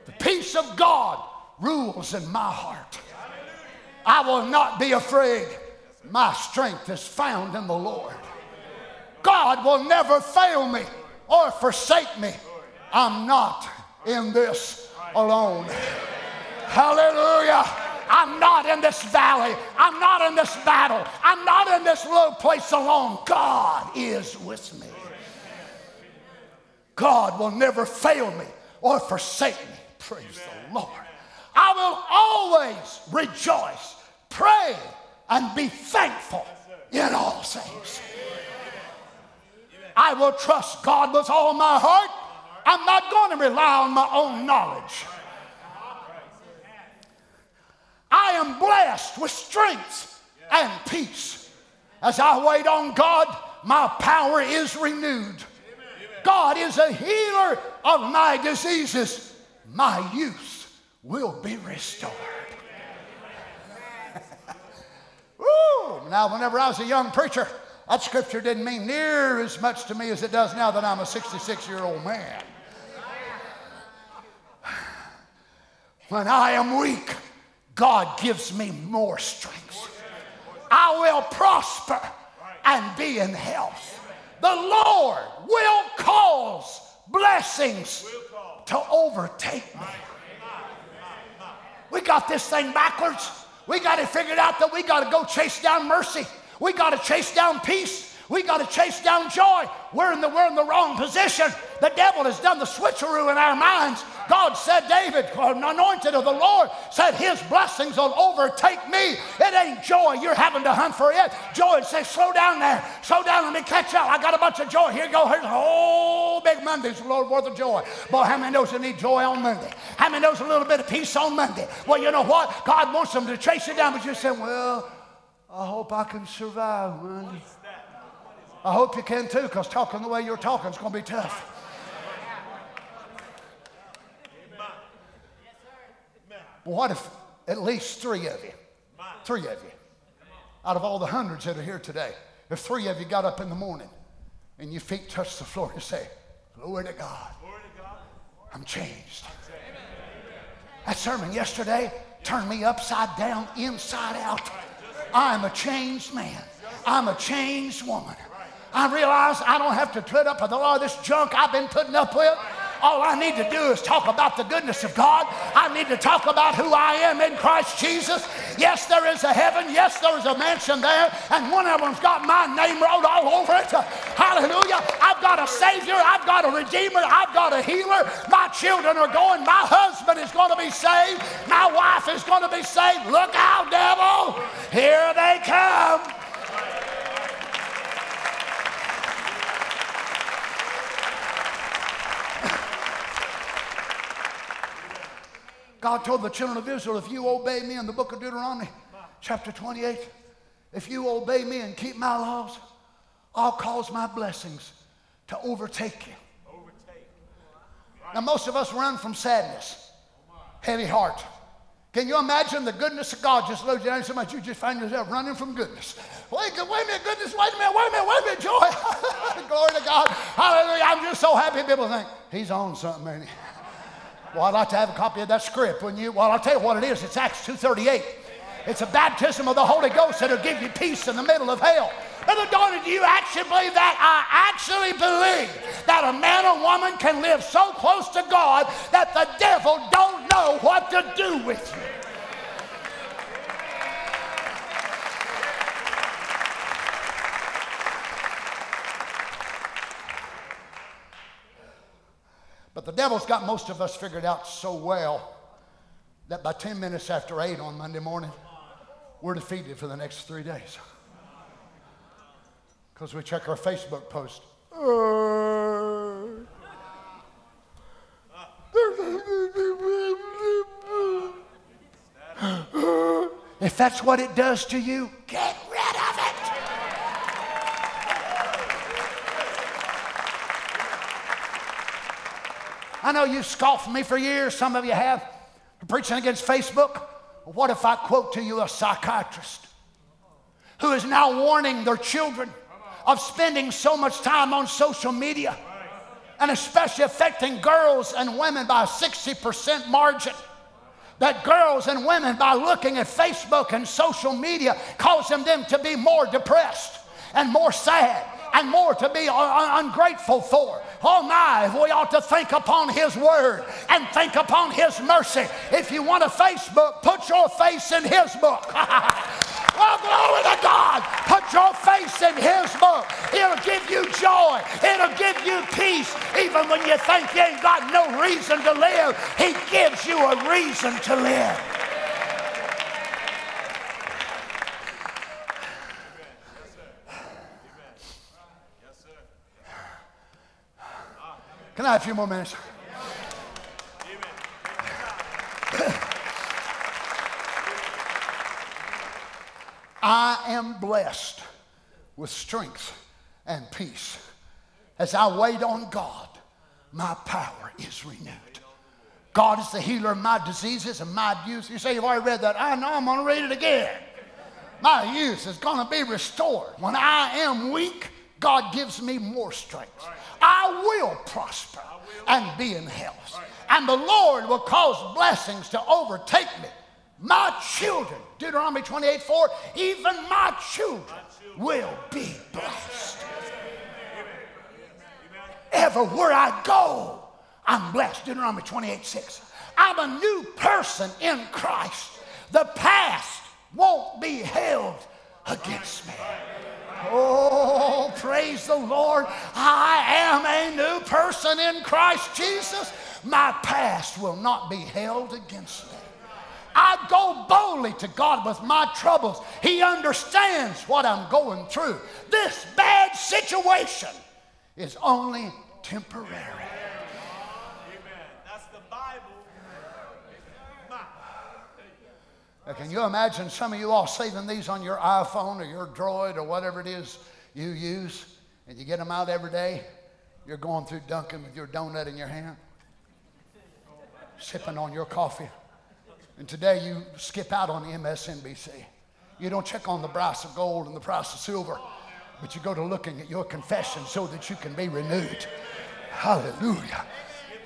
The peace of God rules in my heart. I will not be afraid. My strength is found in the Lord. God will never fail me or forsake me. I'm not in this alone. Hallelujah. I'm not in this valley. I'm not in this battle. I'm not in this low place alone. God is with me. God will never fail me or forsake me. Praise the Lord. I will always rejoice, pray, and be thankful in all things. I will trust God with all my heart. I'm not going to rely on my own knowledge. I am blessed with strength and peace. As I wait on God, my power is renewed. God is a healer of my diseases my youth will be restored. Woo! Now, whenever I was a young preacher, that scripture didn't mean near as much to me as it does now that I'm a 66 year old man. When I am weak, God gives me more strength. I will prosper and be in health. The Lord will cause blessings to overtake me. We got this thing backwards. We got it figured out that we got to go chase down mercy. We got to chase down peace. We got to chase down joy. We're in the, we're in the wrong position. The devil has done the switcheroo in our minds. God said, David, anointed of the Lord, said, His blessings will overtake me. It ain't joy. You're having to hunt for it. Joy says, slow down there. Slow down. Let me catch up. I got a bunch of joy. Here you go. Here's a whole big Monday's Lord worth of joy. Boy, how many knows you need joy on Monday? How many knows a little bit of peace on Monday? Well, you know what? God wants them to chase you down, but you say, well, I hope I can survive Monday. I hope you can too, because talking the way you're talking is going to be tough. What if at least three of you, three of you, out of all the hundreds that are here today, if three of you got up in the morning and your feet touched the floor and say, Glory to God, I'm changed. That sermon yesterday turned me upside down, inside out. I'm a changed man. I'm a changed woman. I realize I don't have to put up with all this junk I've been putting up with. All I need to do is talk about the goodness of God. I need to talk about who I am in Christ Jesus. Yes, there is a heaven. Yes, there is a mansion there. And one of them's got my name wrote all over it. Hallelujah. I've got a Savior. I've got a Redeemer. I've got a healer. My children are going. My husband is going to be saved. My wife is going to be saved. Look out, devil. Here they come. God told the children of Israel, if you obey me in the book of Deuteronomy, chapter 28, if you obey me and keep my laws, I'll cause my blessings to overtake you. Now, most of us run from sadness, heavy heart. Can you imagine the goodness of God just loads you down so much you just find yourself running from goodness? Wait, wait a minute, goodness, wait a minute, wait a minute, wait a minute, joy. Glory to God. Hallelujah. I'm just so happy people think, he's on something, ain't he? Well, I'd like to have a copy of that script, wouldn't you? Well, I'll tell you what it is. It's Acts 2.38. It's a baptism of the Holy Ghost that'll give you peace in the middle of hell. Brother Donny, do you actually believe that? I actually believe that a man or woman can live so close to God that the devil don't know what to do with you. But the devil's got most of us figured out so well that by 10 minutes after 8 on Monday morning, we're defeated for the next three days. Because we check our Facebook post. If that's what it does to you, I know you've scoffed me for years, some of you have, preaching against Facebook. What if I quote to you a psychiatrist who is now warning their children of spending so much time on social media and especially affecting girls and women by a 60% margin? That girls and women, by looking at Facebook and social media, causing them to be more depressed and more sad and more to be ungrateful for. Oh my, we ought to think upon His Word and think upon His mercy. If you want a Facebook, put your face in His book. oh, glory to God. Put your face in His book. It'll give you joy, it'll give you peace. Even when you think you ain't got no reason to live, He gives you a reason to live. Can I have a few more minutes? I am blessed with strength and peace. As I wait on God, my power is renewed. God is the healer of my diseases and my youth. You say you've already read that. I know I'm going to read it again. My youth is going to be restored. When I am weak, God gives me more strength. I will prosper and be in health. And the Lord will cause blessings to overtake me. My children, Deuteronomy 28 4, even my children will be blessed. Everywhere I go, I'm blessed. Deuteronomy 28 6. I'm a new person in Christ. The past won't be held against me. Oh, praise the Lord. I am a new person in Christ Jesus. My past will not be held against me. I go boldly to God with my troubles. He understands what I'm going through. This bad situation is only temporary. Now, can you imagine some of you all saving these on your iPhone or your Droid or whatever it is you use, and you get them out every day? You're going through Dunkin' with your donut in your hand, sipping on your coffee. And today you skip out on MSNBC. You don't check on the price of gold and the price of silver, but you go to looking at your confession so that you can be renewed. Hallelujah.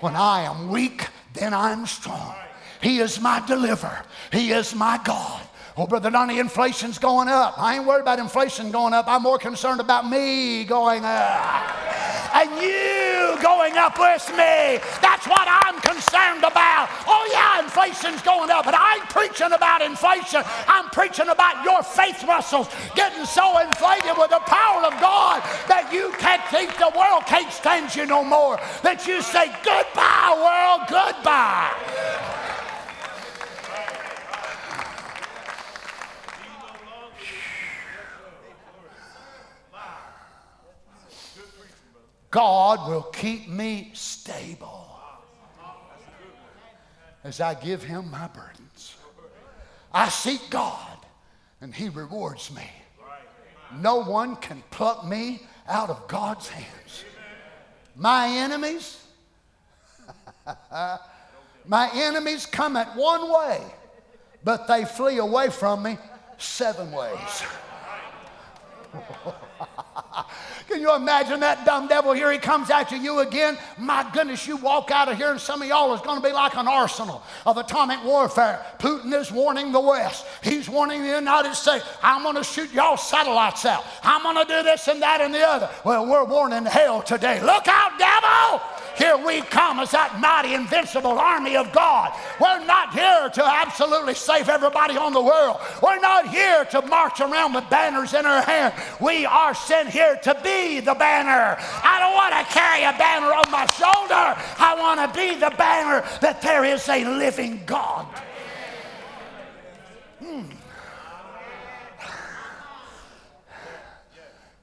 When I am weak, then I'm strong. He is my deliverer. He is my God. Oh, Brother Donny, inflation's going up. I ain't worried about inflation going up. I'm more concerned about me going up. And you going up with me. That's what I'm concerned about. Oh, yeah, inflation's going up, but I ain't preaching about inflation. I'm preaching about your faith muscles getting so inflated with the power of God that you can't think the world can't stand you no more. That you say, goodbye, world, goodbye. God will keep me stable as I give Him my burdens. I seek God and He rewards me. No one can pluck me out of God's hands. My enemies, my enemies come at one way, but they flee away from me seven ways. Can you imagine that dumb devil? Here he comes after you again. My goodness, you walk out of here, and some of y'all is going to be like an arsenal of atomic warfare. Putin is warning the West. He's warning the United States. I'm going to shoot y'all satellites out. I'm going to do this and that and the other. Well, we're warning hell today. Look out, devil! Here we come as that mighty, invincible army of God. We're not here to absolutely save everybody on the world. We're not here to march around with banners in our hand. We are sent here to be the banner. I don't want to carry a banner on my shoulder. I want to be the banner that there is a living God. Hmm.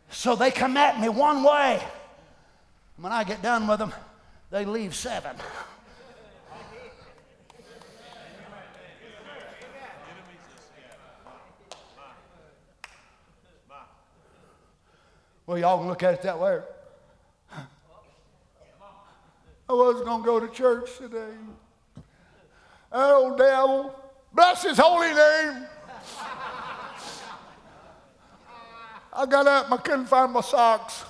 So they come at me one way. When I get done with them, they leave seven. Well, y'all can look at it that way. I wasn't going to go to church today. That old devil, bless his holy name. I got up and I couldn't find my socks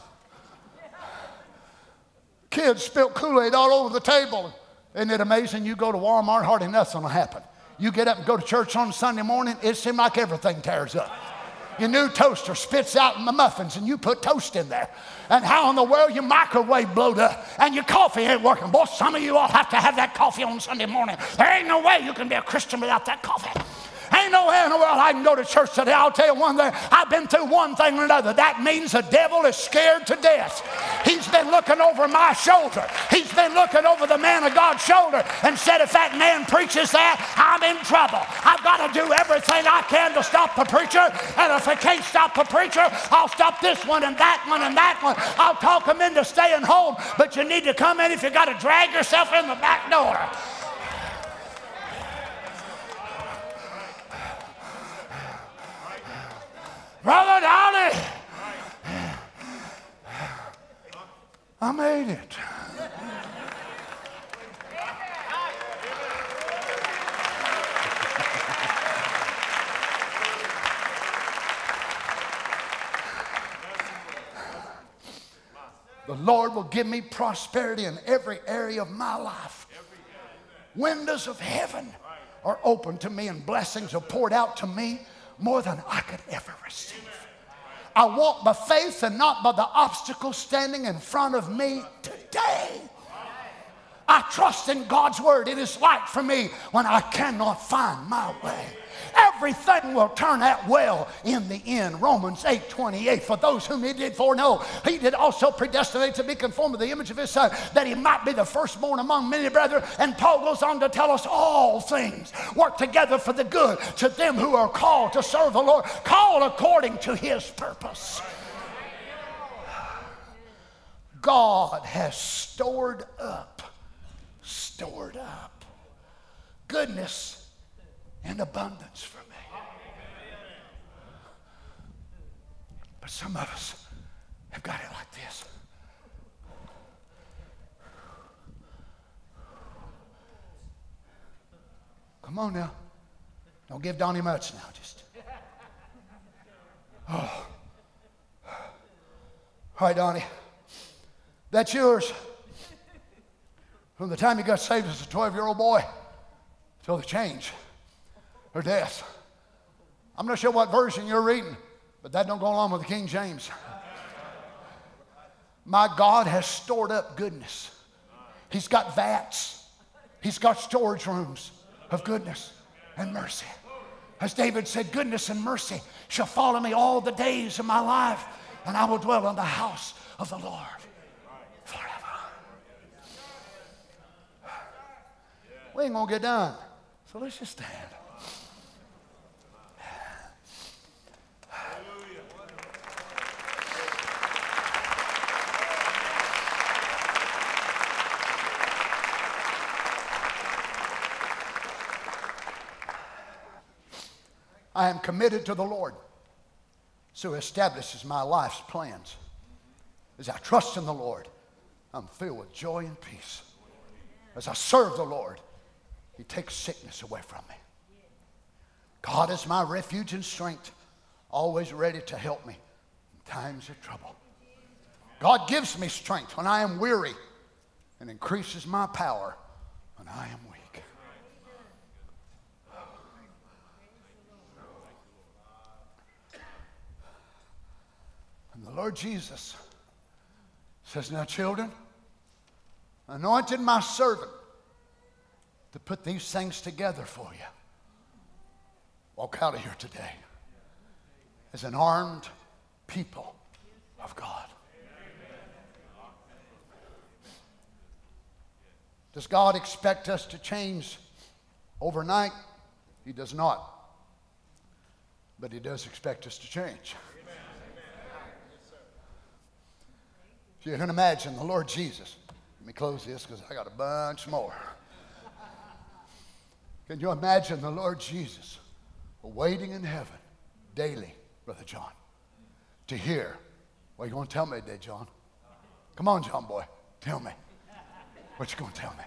kids spilled Kool Aid all over the table. Isn't it amazing? You go to Walmart, hardly nothing will happen. You get up and go to church on Sunday morning, it seems like everything tears up. Your new toaster spits out the muffins and you put toast in there. And how in the world your microwave blowed up and your coffee ain't working. Boy, some of you all have to have that coffee on Sunday morning. There ain't no way you can be a Christian without that coffee. Ain't no way in the world I can go to church today. I'll tell you one thing. I've been through one thing or another. That means the devil is scared to death. He's been looking over my shoulder. He's been looking over the man of God's shoulder and said, if that man preaches that, I'm in trouble. I've got to do everything I can to stop the preacher. And if I can't stop the preacher, I'll stop this one and that one and that one. I'll talk them into staying home. But you need to come in if you got to drag yourself in the back door. Brother Dolly, I made it. The Lord will give me prosperity in every area of my life. Windows of heaven are open to me and blessings are poured out to me more than I could ever receive. I walk by faith and not by the obstacles standing in front of me today. I trust in God's word. It is light for me when I cannot find my way. Everything will turn out well in the end. Romans 8 28. For those whom he did foreknow, he did also predestinate to be conformed to the image of his son, that he might be the firstborn among many brethren. And Paul goes on to tell us all things work together for the good to them who are called to serve the Lord, called according to his purpose. God has stored up, stored up goodness and abundance for me. But some of us have got it like this. Come on now. Don't give Donny much now. Just. Oh. All right, Donny. That's yours. From the time you got saved as a 12 year old boy till the change or death. I'm not sure what version you're reading, but that don't go along with the King James. My God has stored up goodness. He's got vats. He's got storage rooms of goodness and mercy. As David said, goodness and mercy shall follow me all the days of my life, and I will dwell in the house of the Lord forever. We ain't gonna get done. So let's just stand. I am committed to the Lord. So he establishes my life's plans. As I trust in the Lord, I'm filled with joy and peace. As I serve the Lord, He takes sickness away from me. God is my refuge and strength, always ready to help me in times of trouble. God gives me strength when I am weary and increases my power when I am weak. And the Lord Jesus says, Now, children, anointed my servant to put these things together for you. Walk out of here today as an armed people of God. Does God expect us to change overnight? He does not. But He does expect us to change. So you can imagine the Lord Jesus. Let me close this because I got a bunch more. Can you imagine the Lord Jesus waiting in heaven daily, Brother John, to hear? What are you going to tell me today, John? Come on, John boy, tell me. What you going to tell me?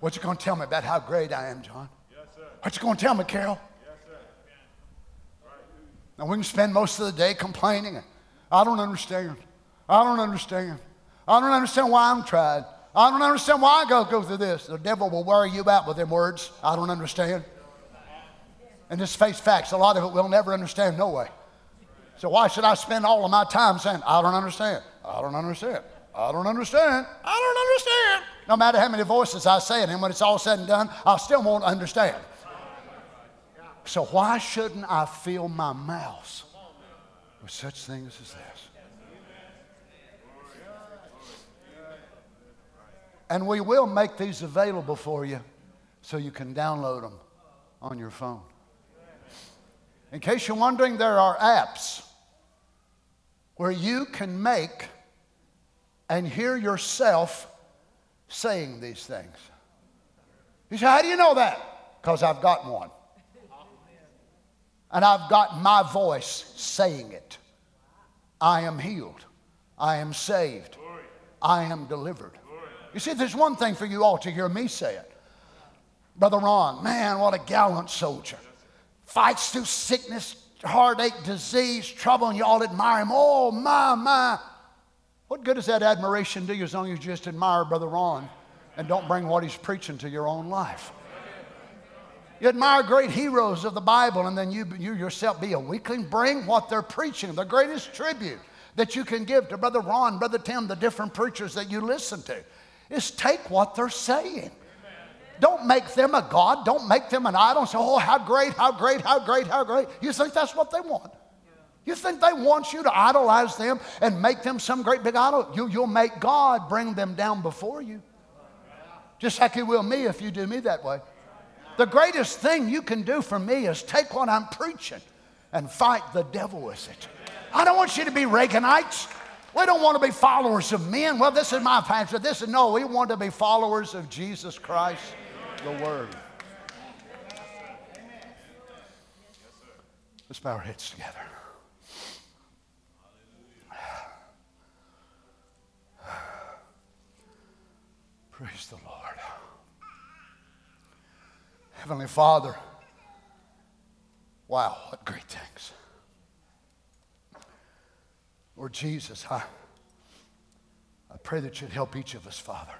What you going to tell me about how great I am, John? Yes, sir. What you going to tell me, Carol? Yes, sir. Now we can spend most of the day complaining I don't understand. I don't understand. I don't understand why I'm tried. I don't understand why I go, go through this. The devil will worry you out with them words. I don't understand. And just face facts. A lot of it we'll never understand, no way. So why should I spend all of my time saying, I don't understand? I don't understand. I don't understand. I don't understand. No matter how many voices I say it, and when it's all said and done, I still won't understand. So why shouldn't I fill my mouth with such things as this. And we will make these available for you so you can download them on your phone. In case you're wondering, there are apps where you can make and hear yourself saying these things. You say, How do you know that? Because I've got one and I've got my voice saying it. I am healed. I am saved. I am delivered. You see, there's one thing for you all to hear me say it. Brother Ron, man, what a gallant soldier. Fights through sickness, heartache, disease, trouble, and you all admire him. Oh, my, my. What good does that admiration do you as long as you just admire Brother Ron and don't bring what he's preaching to your own life? You admire great heroes of the Bible, and then you, you yourself be a weakling. Bring what they're preaching, the greatest tribute that you can give to Brother Ron, Brother Tim, the different preachers that you listen to, is take what they're saying. Don't make them a God. Don't make them an idol. Say, oh, how great, how great, how great, how great. You think that's what they want. You think they want you to idolize them and make them some great big idol? You, you'll make God bring them down before you. Just like He will me if you do me that way. The greatest thing you can do for me is take what I'm preaching and fight the devil with it. I don't want you to be Reaganites. We don't want to be followers of men. Well, this is my pastor. This is no, we want to be followers of Jesus Christ, the Word. Let's bow our heads together. Praise the Lord. Heavenly Father, wow, what great things. Lord Jesus, I, I pray that you'd help each of us, Father.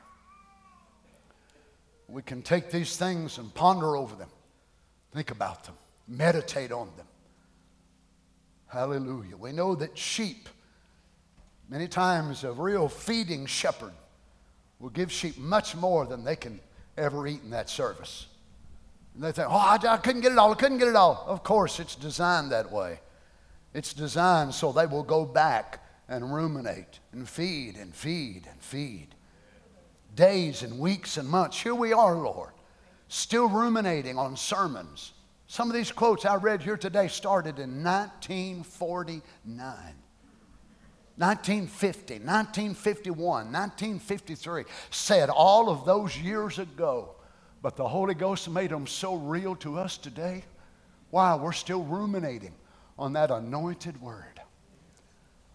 We can take these things and ponder over them, think about them, meditate on them. Hallelujah. We know that sheep, many times a real feeding shepherd, will give sheep much more than they can ever eat in that service. And they think, oh, I, I couldn't get it all, I couldn't get it all. Of course, it's designed that way. It's designed so they will go back and ruminate and feed and feed and feed. Days and weeks and months. Here we are, Lord, still ruminating on sermons some of these quotes I read here today started in 1949. 1950, 1951, 1953, said all of those years ago, but the Holy Ghost made them so real to us today. Why? We're still ruminating on that anointed word.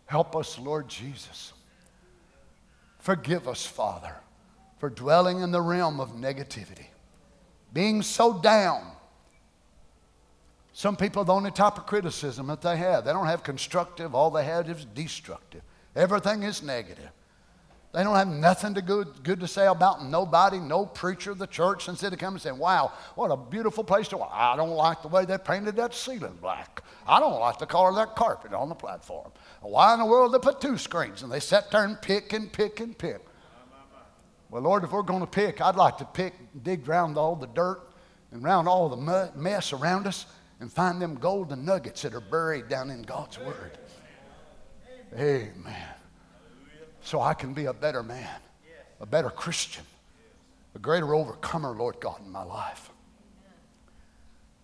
Help us, Lord Jesus. Forgive us, Father, for dwelling in the realm of negativity, being so down some people, the only type of criticism that they have, they don't have constructive, all they have is destructive. Everything is negative. They don't have nothing to good, good to say about nobody, no preacher of the church. Instead of coming and saying, wow, what a beautiful place to walk. I don't like the way they painted that ceiling black. I don't like the color of that carpet on the platform. Why in the world they put two screens and they sat there and pick and pick and pick? Well, Lord, if we're going to pick, I'd like to pick, dig around all the dirt and around all the mess around us and find them golden nuggets that are buried down in God's Word. Amen. So I can be a better man, a better Christian, a greater overcomer, Lord God, in my life.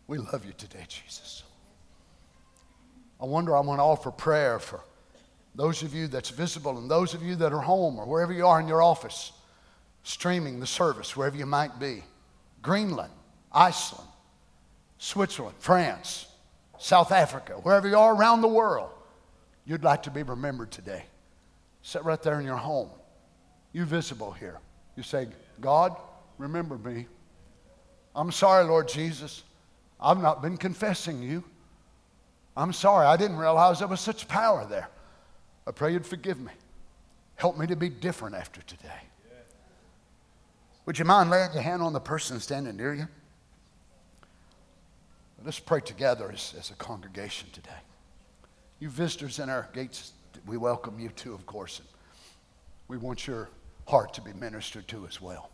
We love you today, Jesus. I wonder, I want to offer prayer for those of you that's visible and those of you that are home or wherever you are in your office, streaming the service, wherever you might be. Greenland, Iceland, Switzerland, France, South Africa, wherever you are around the world, you'd like to be remembered today. Sit right there in your home. You visible here. You say, God, remember me. I'm sorry, Lord Jesus. I've not been confessing you. I'm sorry. I didn't realize there was such power there. I pray you'd forgive me. Help me to be different after today. Would you mind laying your hand on the person standing near you? Let's pray together as, as a congregation today. You visitors in our gates, we welcome you too, of course. And we want your heart to be ministered to as well.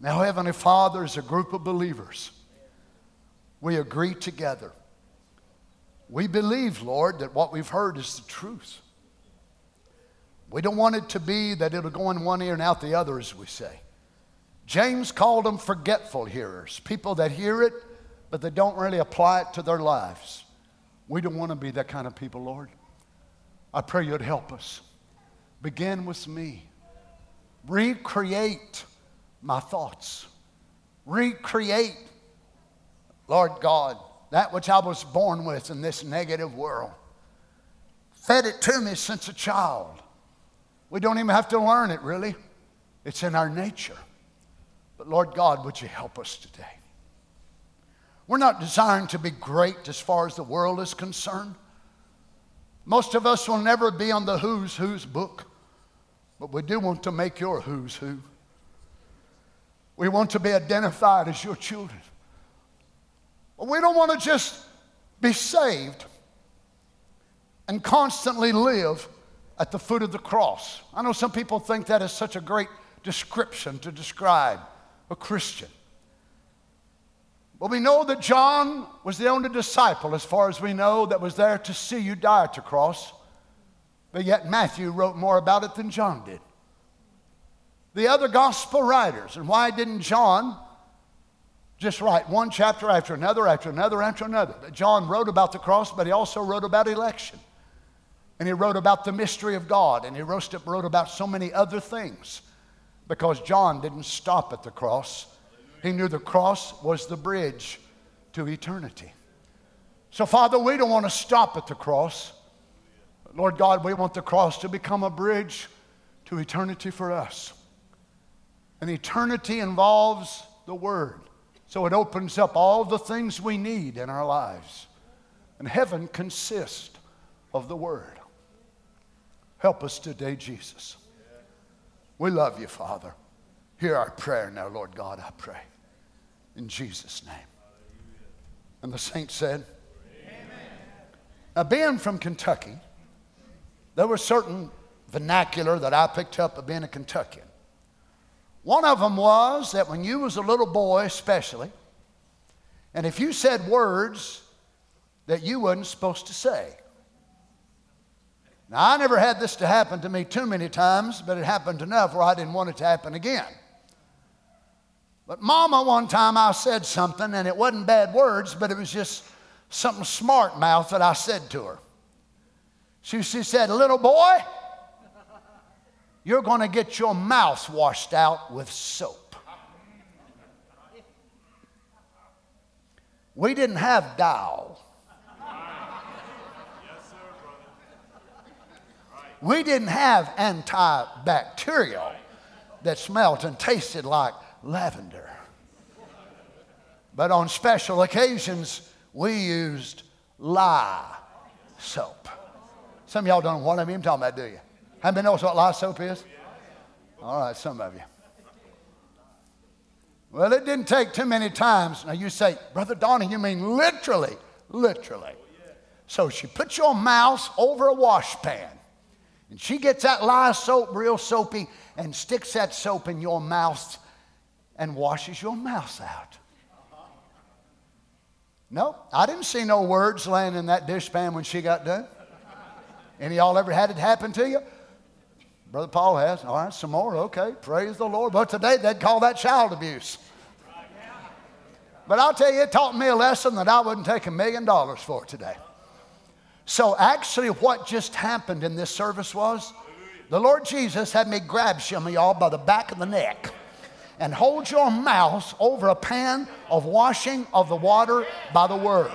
Now, Heavenly Father, as a group of believers, we agree together. We believe, Lord, that what we've heard is the truth. We don't want it to be that it'll go in one ear and out the other, as we say. James called them forgetful hearers, people that hear it but they don't really apply it to their lives. We don't want to be that kind of people, Lord. I pray you'd help us. Begin with me. Recreate my thoughts. Recreate, Lord God, that which I was born with in this negative world. Fed it to me since a child. We don't even have to learn it, really. It's in our nature. But Lord God, would you help us today? We're not designed to be great as far as the world is concerned. Most of us will never be on the Who's Who's book, but we do want to make your Who's Who. We want to be identified as your children. But we don't want to just be saved and constantly live at the foot of the cross. I know some people think that is such a great description to describe a Christian. Well, we know that John was the only disciple, as far as we know, that was there to see you die at the cross. But yet Matthew wrote more about it than John did. The other gospel writers, and why didn't John just write one chapter after another, after another, after another? John wrote about the cross, but he also wrote about election. And he wrote about the mystery of God, and he wrote about so many other things because John didn't stop at the cross. He knew the cross was the bridge to eternity. So, Father, we don't want to stop at the cross. Lord God, we want the cross to become a bridge to eternity for us. And eternity involves the Word. So it opens up all the things we need in our lives. And heaven consists of the Word. Help us today, Jesus. We love you, Father. Hear our prayer now, Lord God, I pray. In Jesus' name. And the saint said, Amen. Now, being from Kentucky, there was certain vernacular that I picked up of being a Kentuckian. One of them was that when you was a little boy, especially, and if you said words that you wasn't supposed to say. Now, I never had this to happen to me too many times, but it happened enough where I didn't want it to happen again. But Mama, one time I said something, and it wasn't bad words, but it was just something smart mouth that I said to her. She, she said, Little boy, you're going to get your mouth washed out with soap. We didn't have Dial. We didn't have antibacterial that smelled and tasted like lavender. But on special occasions, we used lye soap. Some of y'all don't know what I'm talking about, do you? Anybody knows what lye soap is? All right, some of you. Well, it didn't take too many times. Now you say, Brother Donny, you mean literally, literally. So she puts your mouse over a wash pan, and she gets that lye soap real soapy and sticks that soap in your mouth and washes your mouth out. No, I didn't see no words laying in that dishpan when she got done. Any y'all ever had it happen to you? Brother Paul has. All right, some more. Okay, praise the Lord. But today they'd call that child abuse. But I'll tell you, it taught me a lesson that I wouldn't take a million dollars for today. So, actually, what just happened in this service was the Lord Jesus had me grab some of y'all by the back of the neck and hold your mouth over a pan of washing of the water by the word.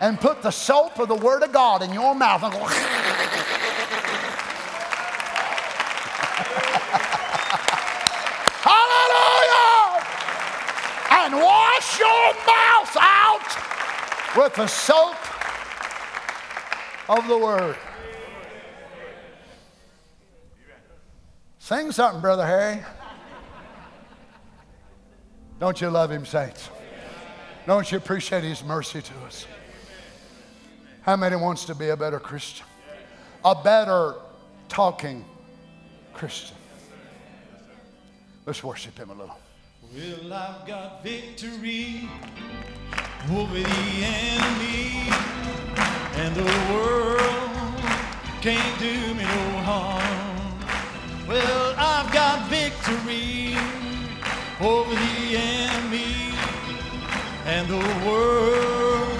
And put the soap of the word of God in your mouth and go. Hallelujah! And wash your mouth out with the soap of the word. Sing something, Brother Harry. Don't you love him, saints? Don't you appreciate his mercy to us? How many wants to be a better Christian? A better talking Christian. Let's worship him a little. Well, I've got victory over the enemy, and the world can't do me no harm. Well, I've got victory over the enemy, and the world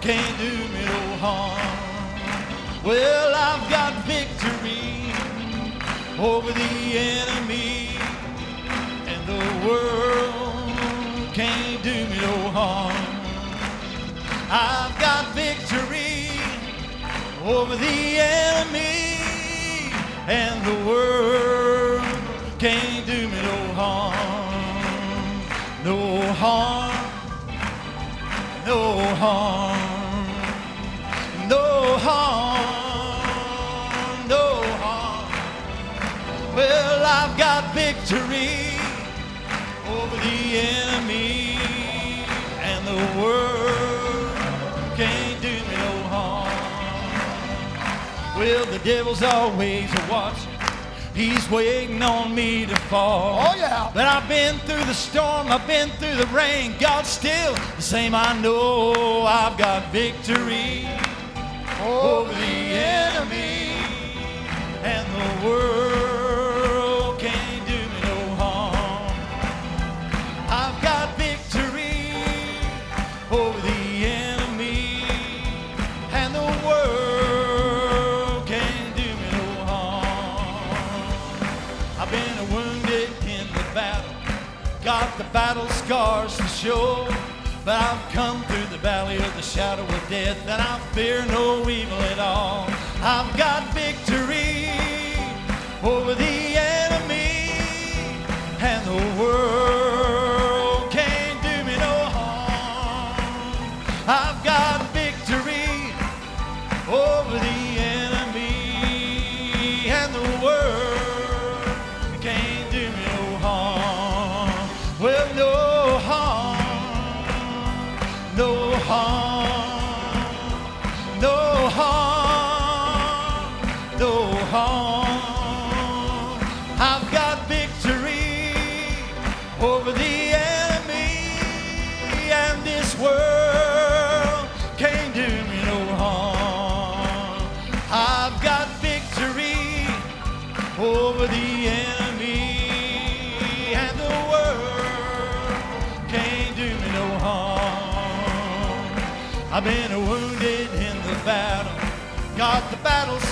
can't do me no harm. Well, I've got victory over the enemy, and the world can't do me no harm. I've got victory over the enemy, and the world can't do me no harm no harm, no harm, no harm, no harm. Well, I've got victory over the enemy, and the world can't do me no harm. Well, the devil's always watching. He's waiting on me to fall. Oh, yeah. But I've been through the storm, I've been through the rain. God's still the same. I know I've got victory oh. over the enemy and the world the battle scars to show. But I've come through the valley of the shadow of death, and I fear no evil at all. I've got victory over the enemy, and the world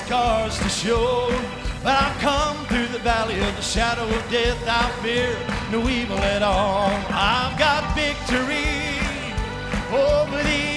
scars to show. But I've come through the valley of the shadow of death. I fear no evil at all. I've got victory over the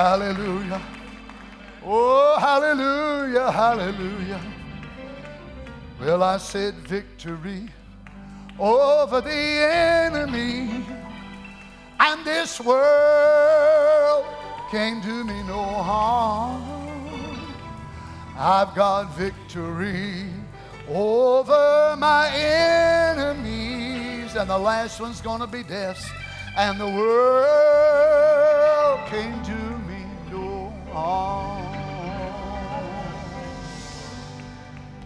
Hallelujah. Oh, hallelujah. Hallelujah. Well, I said victory over the enemy. And this world can't do me no harm. I've got victory over my enemies. And the last one's to be death. And the world can't do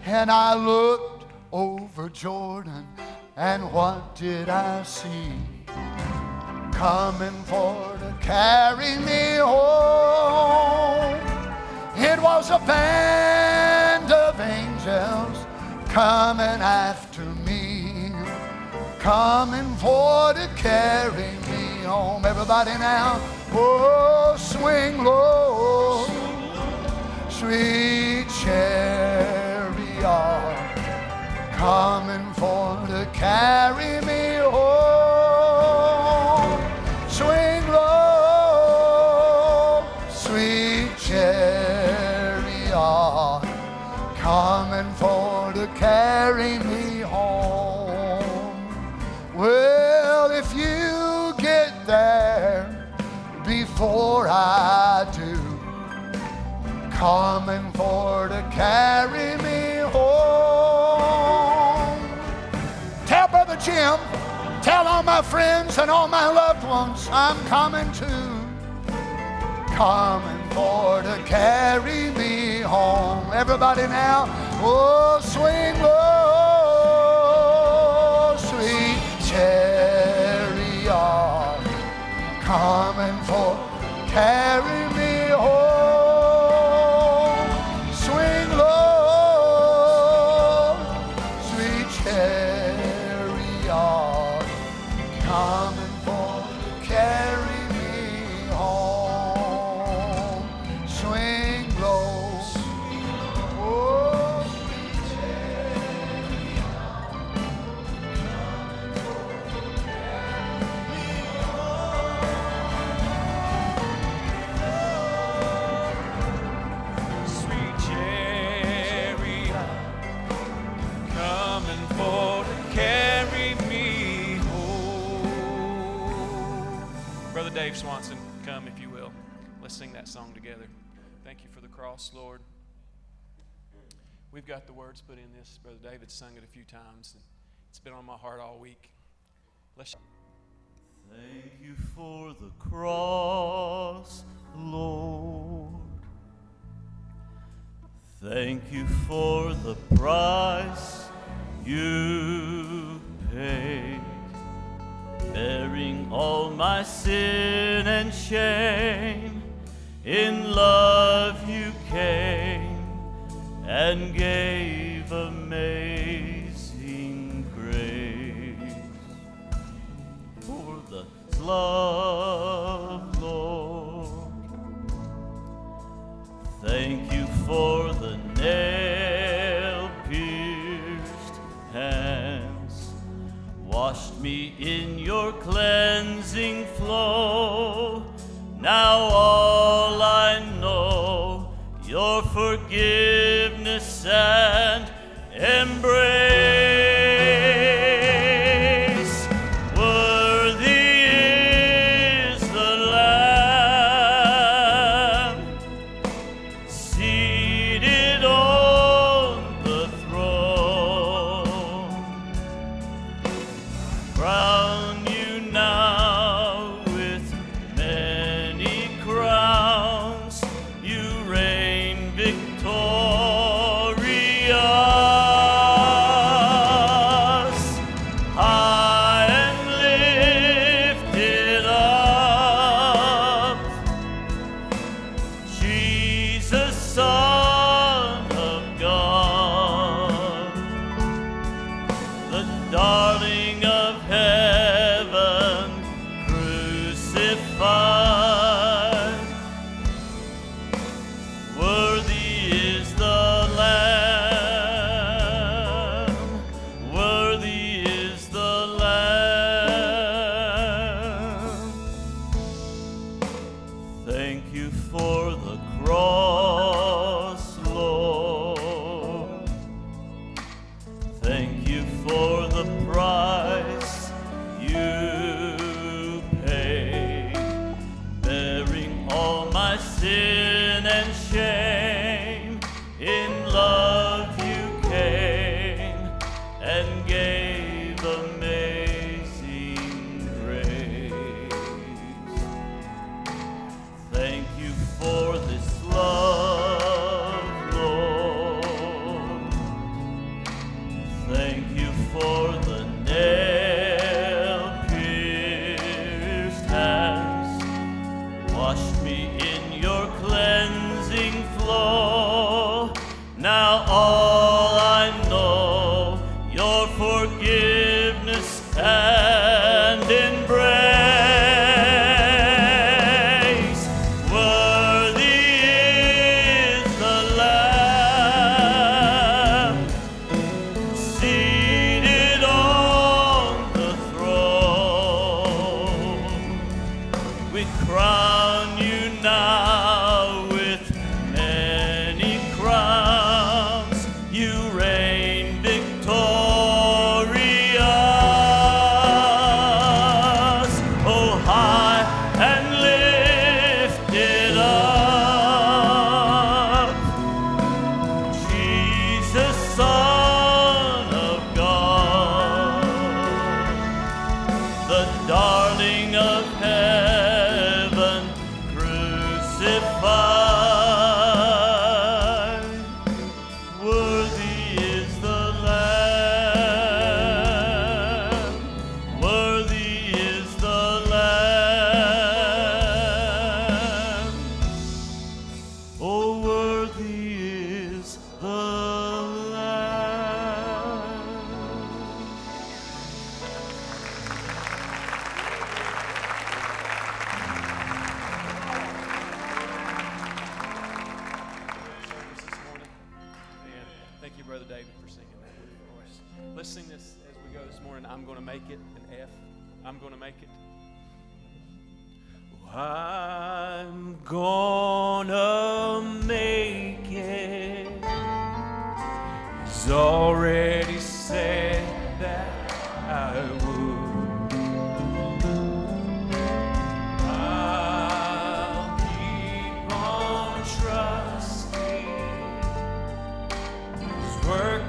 And I looked over Jordan, and what did I see? Coming for to carry me home. It was a band of angels coming after me, coming for to carry me home. Everybody now, oh, swing low, sweet chariot, coming for to carry me home. I'm coming too. Coming for to carry me home. Everybody now, oh, swing low, cross, Lord. We've got the words put in this. Brother David sung it a few times. And it's been on my heart all week. Let's. Thank you for the cross, Lord. Thank you for the price you paid, bearing all my sin and shame. In love you came and gave amazing grace for the love, Lord. Thank you for the nail pierced hands, washed me in your cleansing flow. Now all your forgiveness and embrace.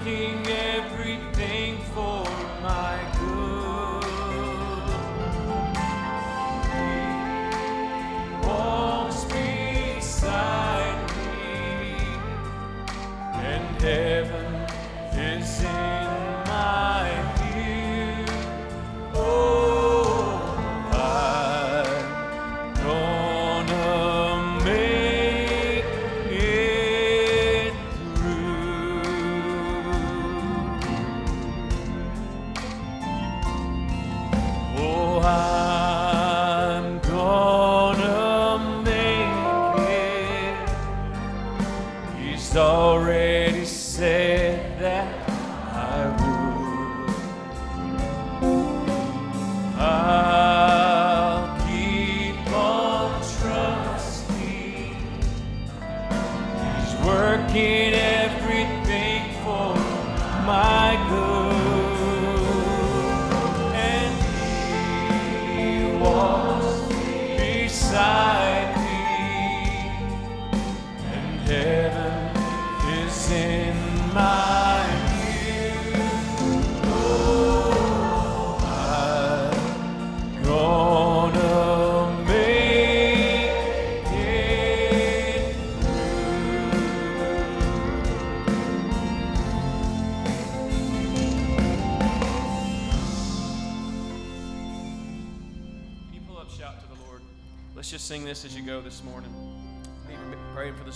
He's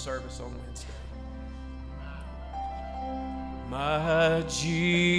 service on Wednesday. My Jesus,